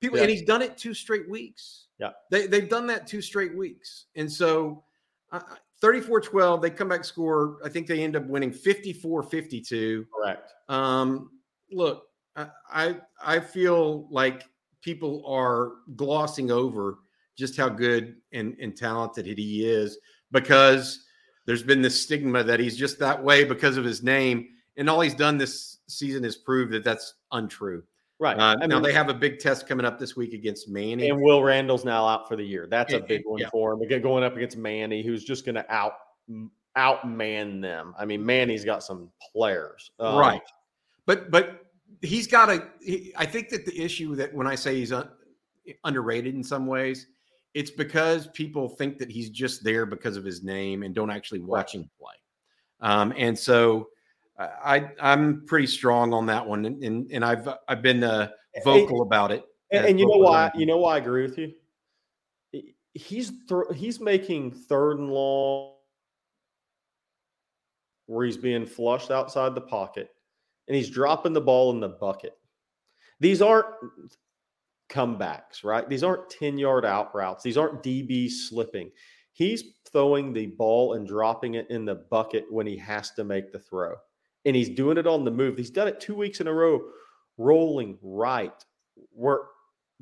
people Yeah. and he's done it two straight weeks. Yeah. They they've done that two straight weeks. And so uh, 34-12, they come back score. I think they end up winning 54-52. Correct. Um, look, I, I I feel like people are glossing over just how good and, and talented he is because there's been this stigma that he's just that way because of his name, and all he's done this season is prove that that's untrue. Right. Uh, I now mean, they have a big test coming up this week against Manny. and Will Randall's now out for the year. That's a big one yeah. for him. Again, going up against Manny, who's just going to out outman them. I mean, Manny's got some players. Um, right but but he's got a he, i think that the issue that when i say he's un, underrated in some ways it's because people think that he's just there because of his name and don't actually watch him play um, and so uh, i i'm pretty strong on that one and and, and i've i've been uh, vocal about it And, and you know why? You know why I agree with you. He's thro- he's making third and long where he's being flushed outside the pocket, and he's dropping the ball in the bucket. These aren't comebacks, right? These aren't ten yard out routes. These aren't DBs slipping. He's throwing the ball and dropping it in the bucket when he has to make the throw, and he's doing it on the move. He's done it two weeks in a row, rolling right where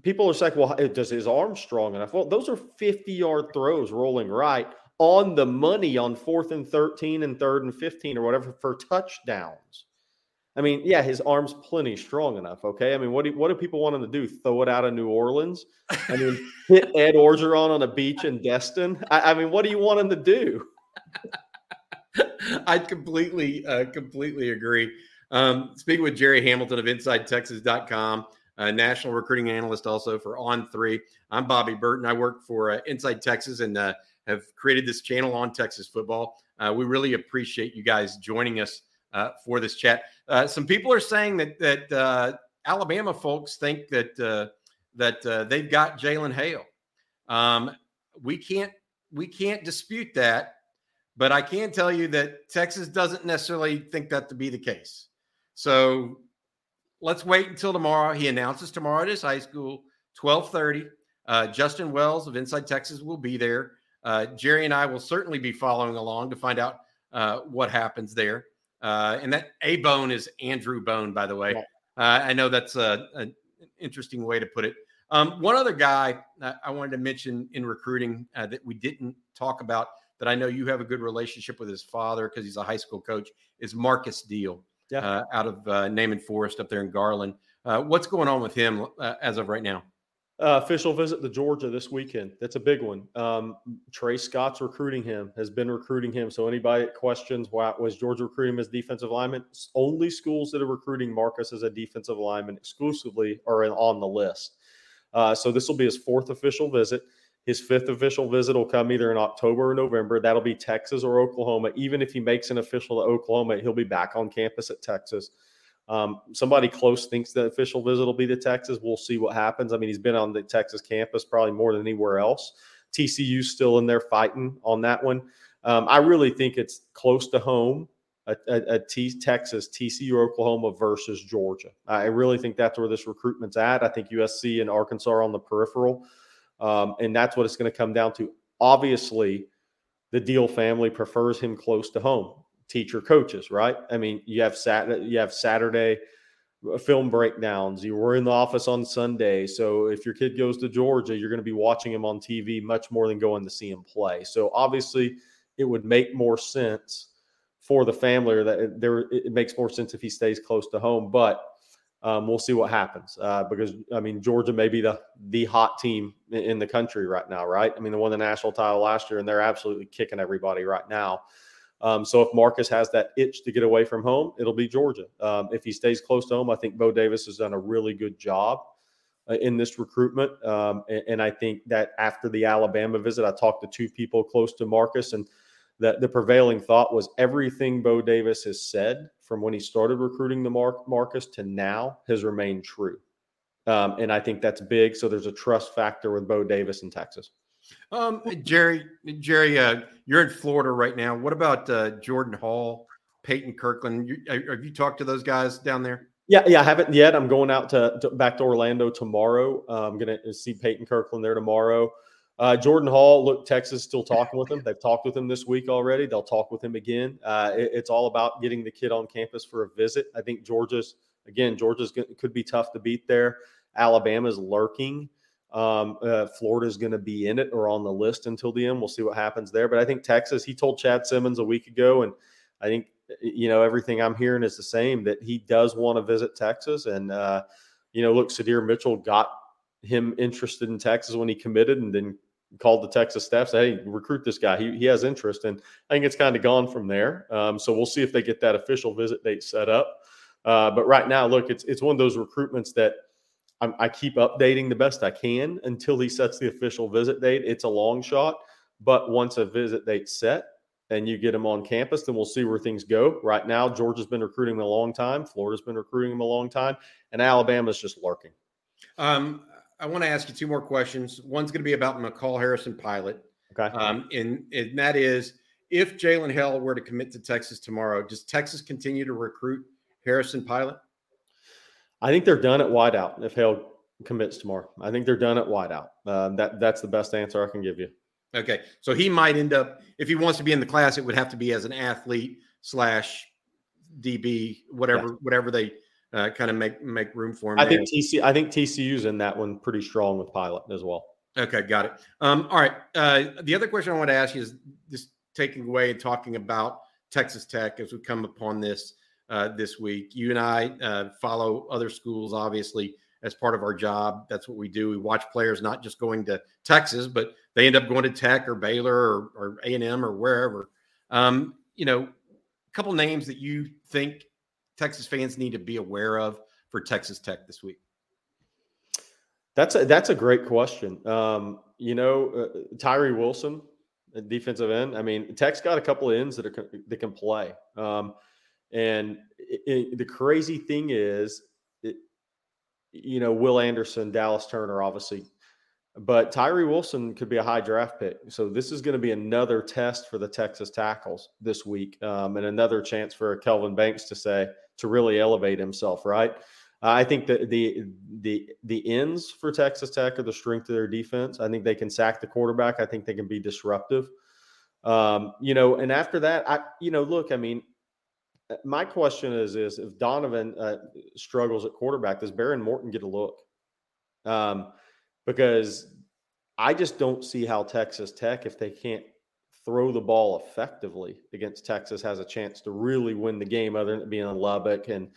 people are saying, well, does his arm strong enough? Well, those are 50 yard throws rolling right on the money on fourth and 13 and third and 15 or whatever for touchdowns. I mean, yeah, his arm's plenty strong enough. Okay. I mean, what do, what do people want him to do? Throw it out of New Orleans? I mean, <laughs> hit Ed Orgeron on a beach in Destin? I, I mean, what do you want him to do? <laughs> I completely, uh, completely agree. Um, speaking with Jerry Hamilton of InsideTexas.com, uh, national recruiting analyst also for On Three. I'm Bobby Burton. I work for uh, Inside Texas and uh, have created this channel on Texas football. Uh, we really appreciate you guys joining us uh, for this chat. Uh, some people are saying that that uh, Alabama folks think that uh, that uh, they've got Jalen Hale. Um, we can't we can't dispute that. But I can tell you that Texas doesn't necessarily think that to be the case. So let's wait until tomorrow. He announces tomorrow at his high school, 1230. Uh, Justin Wells of Inside Texas will be there. Uh, Jerry and I will certainly be following along to find out what happens there. Uh, and that A Bone is Andrew Bone, by the way. Uh, I know that's a, a- an interesting way to put it. Um, one other guy I wanted to mention in recruiting uh, that we didn't talk about that I know you have a good relationship with his father because he's a high school coach is Marcus Deal Yeah. uh, out of uh, Naaman Forest up there in Garland. Uh, what's going on with him uh, as of right now? Uh, official visit to Georgia this weekend. That's a big one. Um, Tray Scott's recruiting him, has been recruiting him. So anybody that questions why was Georgia recruiting him as defensive lineman? Only schools that are recruiting Marcus as a defensive lineman exclusively are in, on the list. Uh, so this will be his fourth official visit. His fifth official visit will come either in October or November. That'll be Texas or Oklahoma. Even if he makes an official to Oklahoma, he'll be back on campus at Texas. Um, somebody close thinks the official visit will be to Texas. We'll see what happens. I mean, he's been on the Texas campus probably more than anywhere else. TCU's still in there fighting on that one. Um, I really think it's close to home. A, a, a T, Texas, TCU, Oklahoma versus Georgia. I really think that's where this recruitment's at. I think USC and Arkansas are on the peripheral. Um, and that's what it's going to come down to. Obviously, the Deal family prefers him close to home. Teacher coaches, right? I mean, you have Sat you have Saturday uh, film breakdowns. You were in the office on Sunday, so if your kid goes to Georgia, you're going to be watching him on TV much more than going to see him play. So obviously, it would make more sense for the family, or that there it makes more sense if he stays close to home. But um, we'll see what happens uh, because I mean Georgia may be the the hot team in the country right now, right? I mean they won the national title last year and they're absolutely kicking everybody right now. Um, so if Marcus has that itch to get away from home, it'll be Georgia. Um, if he stays close to home, I think Bo Davis has done a really good job uh, in this recruitment, um, and, and I think that after the Alabama visit, I talked to two people close to Marcus and that the prevailing thought was everything Bo Davis has said from when he started recruiting the Marcus to now has remained true. Um, and I think that's big. So there's a trust factor with Bo Davis in Texas. Um, Jerry, Jerry, uh, you're in Florida right now. What about uh, Jordan Hall, Peyton Kirkland? You, have you talked to those guys down there? Yeah, yeah, I haven't yet. I'm going out to, to back to Orlando tomorrow. Uh, I'm going to see Peyton Kirkland there tomorrow. Uh, Jordan Hall, look, Texas still talking with him. They've talked with him this week already. They'll talk with him again. Uh, it, it's all about getting the kid on campus for a visit. I think Georgia's again, Georgia's could be tough to beat there. Alabama's lurking. Um, uh, Florida's going to be in it or on the list until the end. We'll see what happens there. But I think Texas. He told Chad Simmons a week ago, and I think you know everything I'm hearing is the same that he does want to visit Texas. And uh, you know, look, Sydir Mitchell got him interested in Texas when he committed, and then called the Texas staff, say, hey, recruit this guy. He, he has interest. And I think it's kind of gone from there. Um, so we'll see if they get that official visit date set up. Uh, but right now, look, it's it's one of those recruitments that I'm, i keep updating the best I can until he sets the official visit date. It's a long shot, but once a visit date's set and you get him on campus, then we'll see where things go. Right now, Georgia's been recruiting him a long time, Florida's been recruiting him a long time, and Alabama's just lurking. Um, I want to ask you two more questions. One's going to be about McCall Harrison Pilot. Okay. Um, and, and that is if Jalen Hale were to commit to Texas tomorrow, does Texas continue to recruit Harrison Pilot? I think they're done at wideout if Hale commits tomorrow. I think they're done at wideout. Um, that that's the best answer I can give you. Okay, so he might end up if he wants to be in the class, it would have to be as an athlete slash DB, whatever, yeah. whatever they uh, kind of make make room for him. I think TC. I think TCU's in that one pretty strong with Pilot as well. Okay, got it. Um, all right. Uh, the other question I want to ask you is just taking away and talking about Texas Tech as we come upon this uh, this week. You and I uh, follow other schools, obviously, as part of our job. That's what we do. We watch players not just going to Texas, but they end up going to Tech or Baylor or A and M or wherever. Um, you know, a couple names that you think Texas fans need to be aware of for Texas Tech this week? That's a, that's a great question. Um, you know, uh, Tyree Wilson, defensive end. I mean, Tech's got a couple of ends that are that can play. Um, and it, it, the crazy thing is, it, you know, Will Anderson, Dallas Turner, obviously, but Tyree Wilson could be a high draft pick. So this is going to be another test for the Texas tackles this week, um, and another chance for Kelvin Banks to say, to really elevate himself, right? I think that the the the ends for Texas Tech are the strength of their defense. I think they can sack the quarterback. I think they can be disruptive. Um, you know, and after that, I you know, look, I mean, my question is is if Donovan uh, struggles at quarterback, does Behren Morton get a look? Um, because I just don't see how Texas Tech, if they can't throw the ball effectively against Texas has a chance to really win the game, other than being in Lubbock. And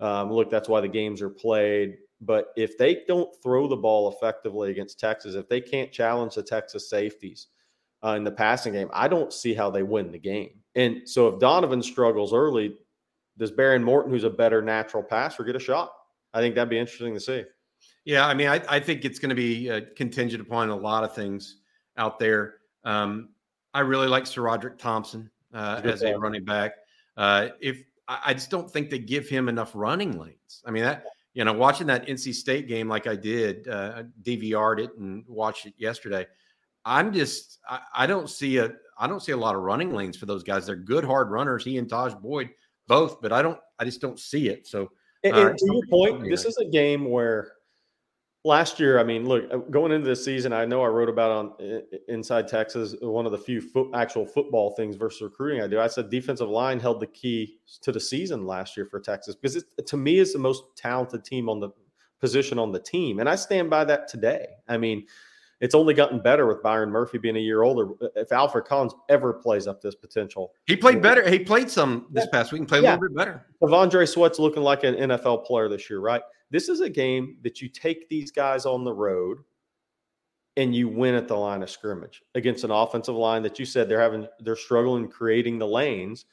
um, look, that's why the games are played. But if they don't throw the ball effectively against Texas, if they can't challenge the Texas safeties uh, in the passing game, I don't see how they win the game. And so if Donovan struggles early, does Behren Morton, who's a better natural passer, get a shot? I think that'd be interesting to see. Yeah, I mean, I, I think it's going to be uh, contingent upon a lot of things out there. Um, I really like SaRodorick Thompson uh, as a running back. Uh, if I just don't think they give him enough running lanes. I mean that you know watching that NC State game like I did, uh, DVR'd it and watched it yesterday. I'm just I, I, don't see a I don't see a lot of running lanes for those guys. They're good hard runners. He and Taj Boyd both, but I don't I just don't see it. So and, and uh, to your point, this is a game where last year, I mean, look, uh, going into this season, I know I wrote about on Inside Texas one of the few foot, actual football things versus recruiting I do. I said defensive line held the key to the season last year for Texas because it, to me, is the most talented team on the position on the team, and I stand by that today. I mean, it's only gotten better with Byron Murphy being a year older. If Alfred Collins ever plays up this potential, he played better. He played some this past week and played yeah. a little bit better. T'Vondre Sweat's looking like an NFL player this year, right? This is a game that you take these guys on the road and you win at the line of scrimmage against an offensive line that you said they're having they're struggling creating the lanes.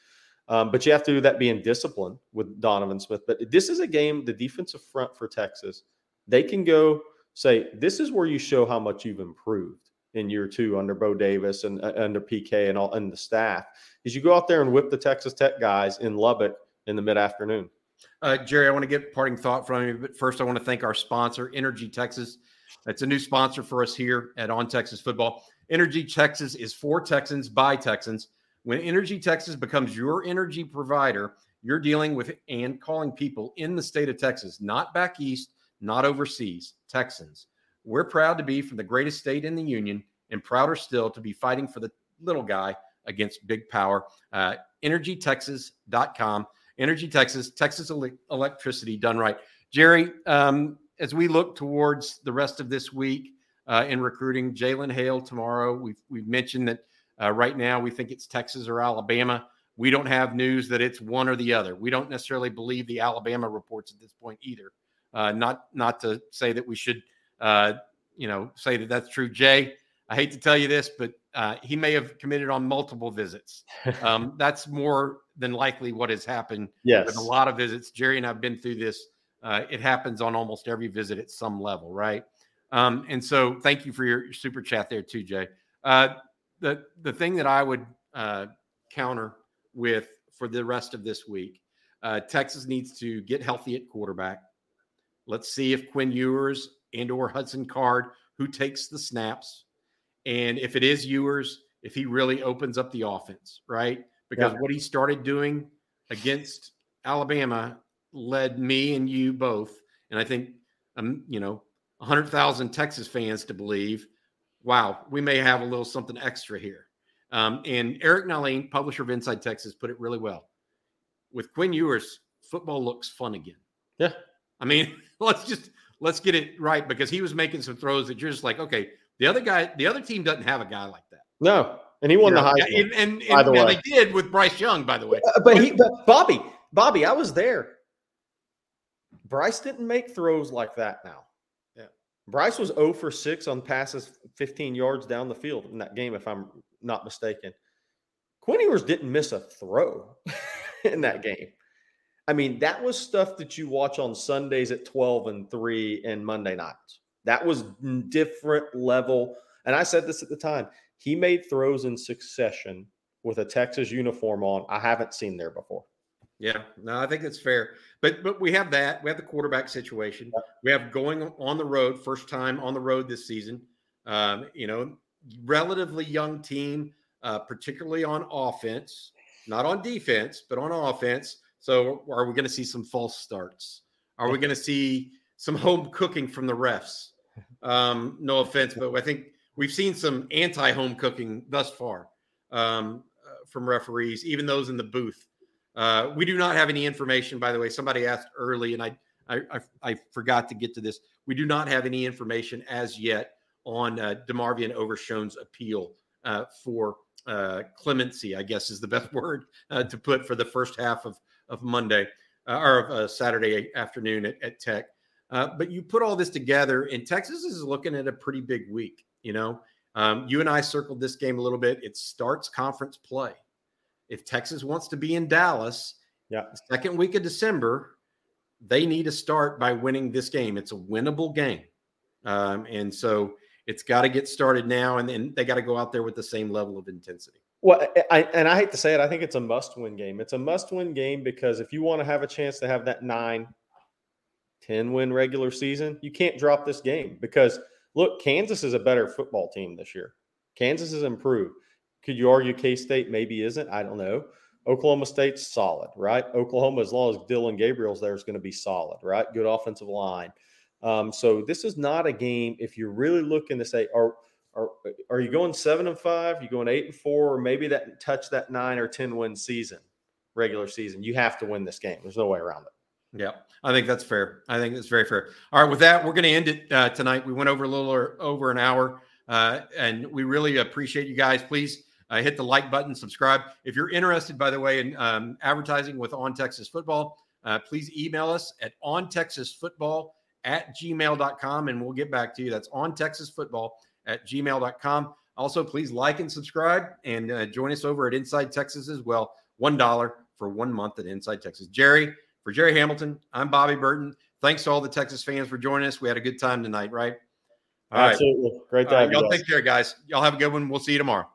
Um, but you have to do that being disciplined with Donovan Smith. But this is a game, the defensive front for Texas, they can go say, this is where you show how much you've improved in year two under Bo Davis and uh, under PK and all and the staff. Is you go out there and whip the Texas Tech guys in Lubbock in the mid afternoon. Uh, Jerry, I want to get parting thought from you, but first I want to thank our sponsor, Energy Texas. It's a new sponsor for us here at On Texas Football. Energy Texas is for Texans by Texans. When Energy Texas becomes your energy provider, you're dealing with and calling people in the state of Texas, not back east, not overseas, Texans. We're proud to be from the greatest state in the union and prouder still to be fighting for the little guy against big power. Uh, EnergyTexas.com. Energy Texas, Texas electricity done right. Jerry, um, as we look towards the rest of this week uh, in recruiting, Jalen Hale tomorrow. We've we've mentioned that uh, right now we think it's Texas or Alabama. We don't have news that it's one or the other. We don't necessarily believe the Alabama reports at this point either. Uh, not not to say that we should, uh, you know, say that that's true. Jay, I hate to tell you this, but uh, he may have committed on multiple visits. <laughs> Um, that's more than likely what has happened. Yes, with a lot of visits. Jerry and I've been through this. Uh, it happens on almost every visit at some level, right? Um, and so, thank you for your, super chat there too, Jay. Uh, the the thing that I would uh, counter with for the rest of this week, Texas needs to get healthy at quarterback. Let's see if Quinn Ewers and or Hudson Card, who takes the snaps, and if it is Ewers, if he really opens up the offense, right? Because yeah. what he started doing against Alabama led me and you both, and I think um, you know, hundred thousand Texas fans to believe, wow, we may have a little something extra here. Um, and Eric Nahlin, publisher of Inside Texas, put it really well. With Quinn Ewers, football looks fun again. Yeah. I mean, <laughs> let's just let's get it right because he was making some throws that you're just like, okay, the other guy, the other team doesn't have a guy like that. No, and he won you the high. And, and, and by the way. they did with Bryce Young, by the way. Uh, but he, but Bobby, Bobby, I was there. Bryce didn't make throws like that. Now, yeah, Bryce was 0 for 6 on passes 15 yards down the field in that game, if I'm not mistaken. Quinn Ewers didn't miss a throw <laughs> in that game. I mean, that was stuff that you watch on Sundays at 12 and 3 and Monday nights. That was different level. And I said this at the time. He made throws in succession with a Texas uniform on. I haven't seen there before. Yeah, no, I think it's fair. But but we have that. We have the quarterback situation. We have going on the road, first time on the road this season. Um, you know, relatively young team, uh, particularly on offense, not on defense, but on offense. So are we going to see some false starts? Are we <laughs> going to see some home cooking from the refs? Um, no offense, but I think we've seen some anti-home cooking thus far um, uh, from referees, even those in the booth. Uh, we do not have any information, by the way. Somebody asked early, and I, I, I, I forgot to get to this. We do not have any information as yet on uh, DeMarvion Overshown's appeal uh, for uh, clemency. I guess is the best <laughs> word uh, to put for the first half of of Monday uh, or of uh, Saturday afternoon at, at Tech. Uh, but you put all this together, and Texas is looking at a pretty big week. You know, um, you and I circled this game a little bit. It starts conference play. If Texas wants to be in Dallas, yeah, second week of December, they need to start by winning this game. It's a winnable game, um, and so it's got to get started now, and then they got to go out there with the same level of intensity. Well, I, and I hate to say it, I think it's a must-win game. It's a must-win game because if you want to have a chance to have that nine, 10 win regular season, you can't drop this game because look, Kansas is a better football team this year. Kansas has improved. Could you argue K State maybe isn't? I don't know. Oklahoma State's solid, right? Oklahoma, as long as Dillon Gabriel's there, is going to be solid, right? Good offensive line. Um, so this is not a game. If you're really looking to say, are are are you going seven and five? You going eight and four, or maybe that touch that nine or ten win season, regular season? You have to win this game. There's no way around it. Yeah, I think that's fair. I think that's very fair. All right, with that, we're going to end it uh, tonight. We went over a little or, over an hour, uh, and we really appreciate you guys. Please uh, hit the like button, subscribe. If you're interested, by the way, in um, advertising with On Texas Football, uh, please email us at on Texas Football at gmail.com and we'll get back to you. That's on Texas Football at gmail.com. Also, please like and subscribe and uh, join us over at Inside Texas as well. $1 for one month at Inside Texas. Jerry, for Jerry Hamilton, I'm Bobby Burton. Thanks to all the Texas fans for joining us. We had a good time tonight, right? All Absolutely. Right. Great to all right, you. Y'all take care, guys. Y'all have a good one. We'll see you tomorrow.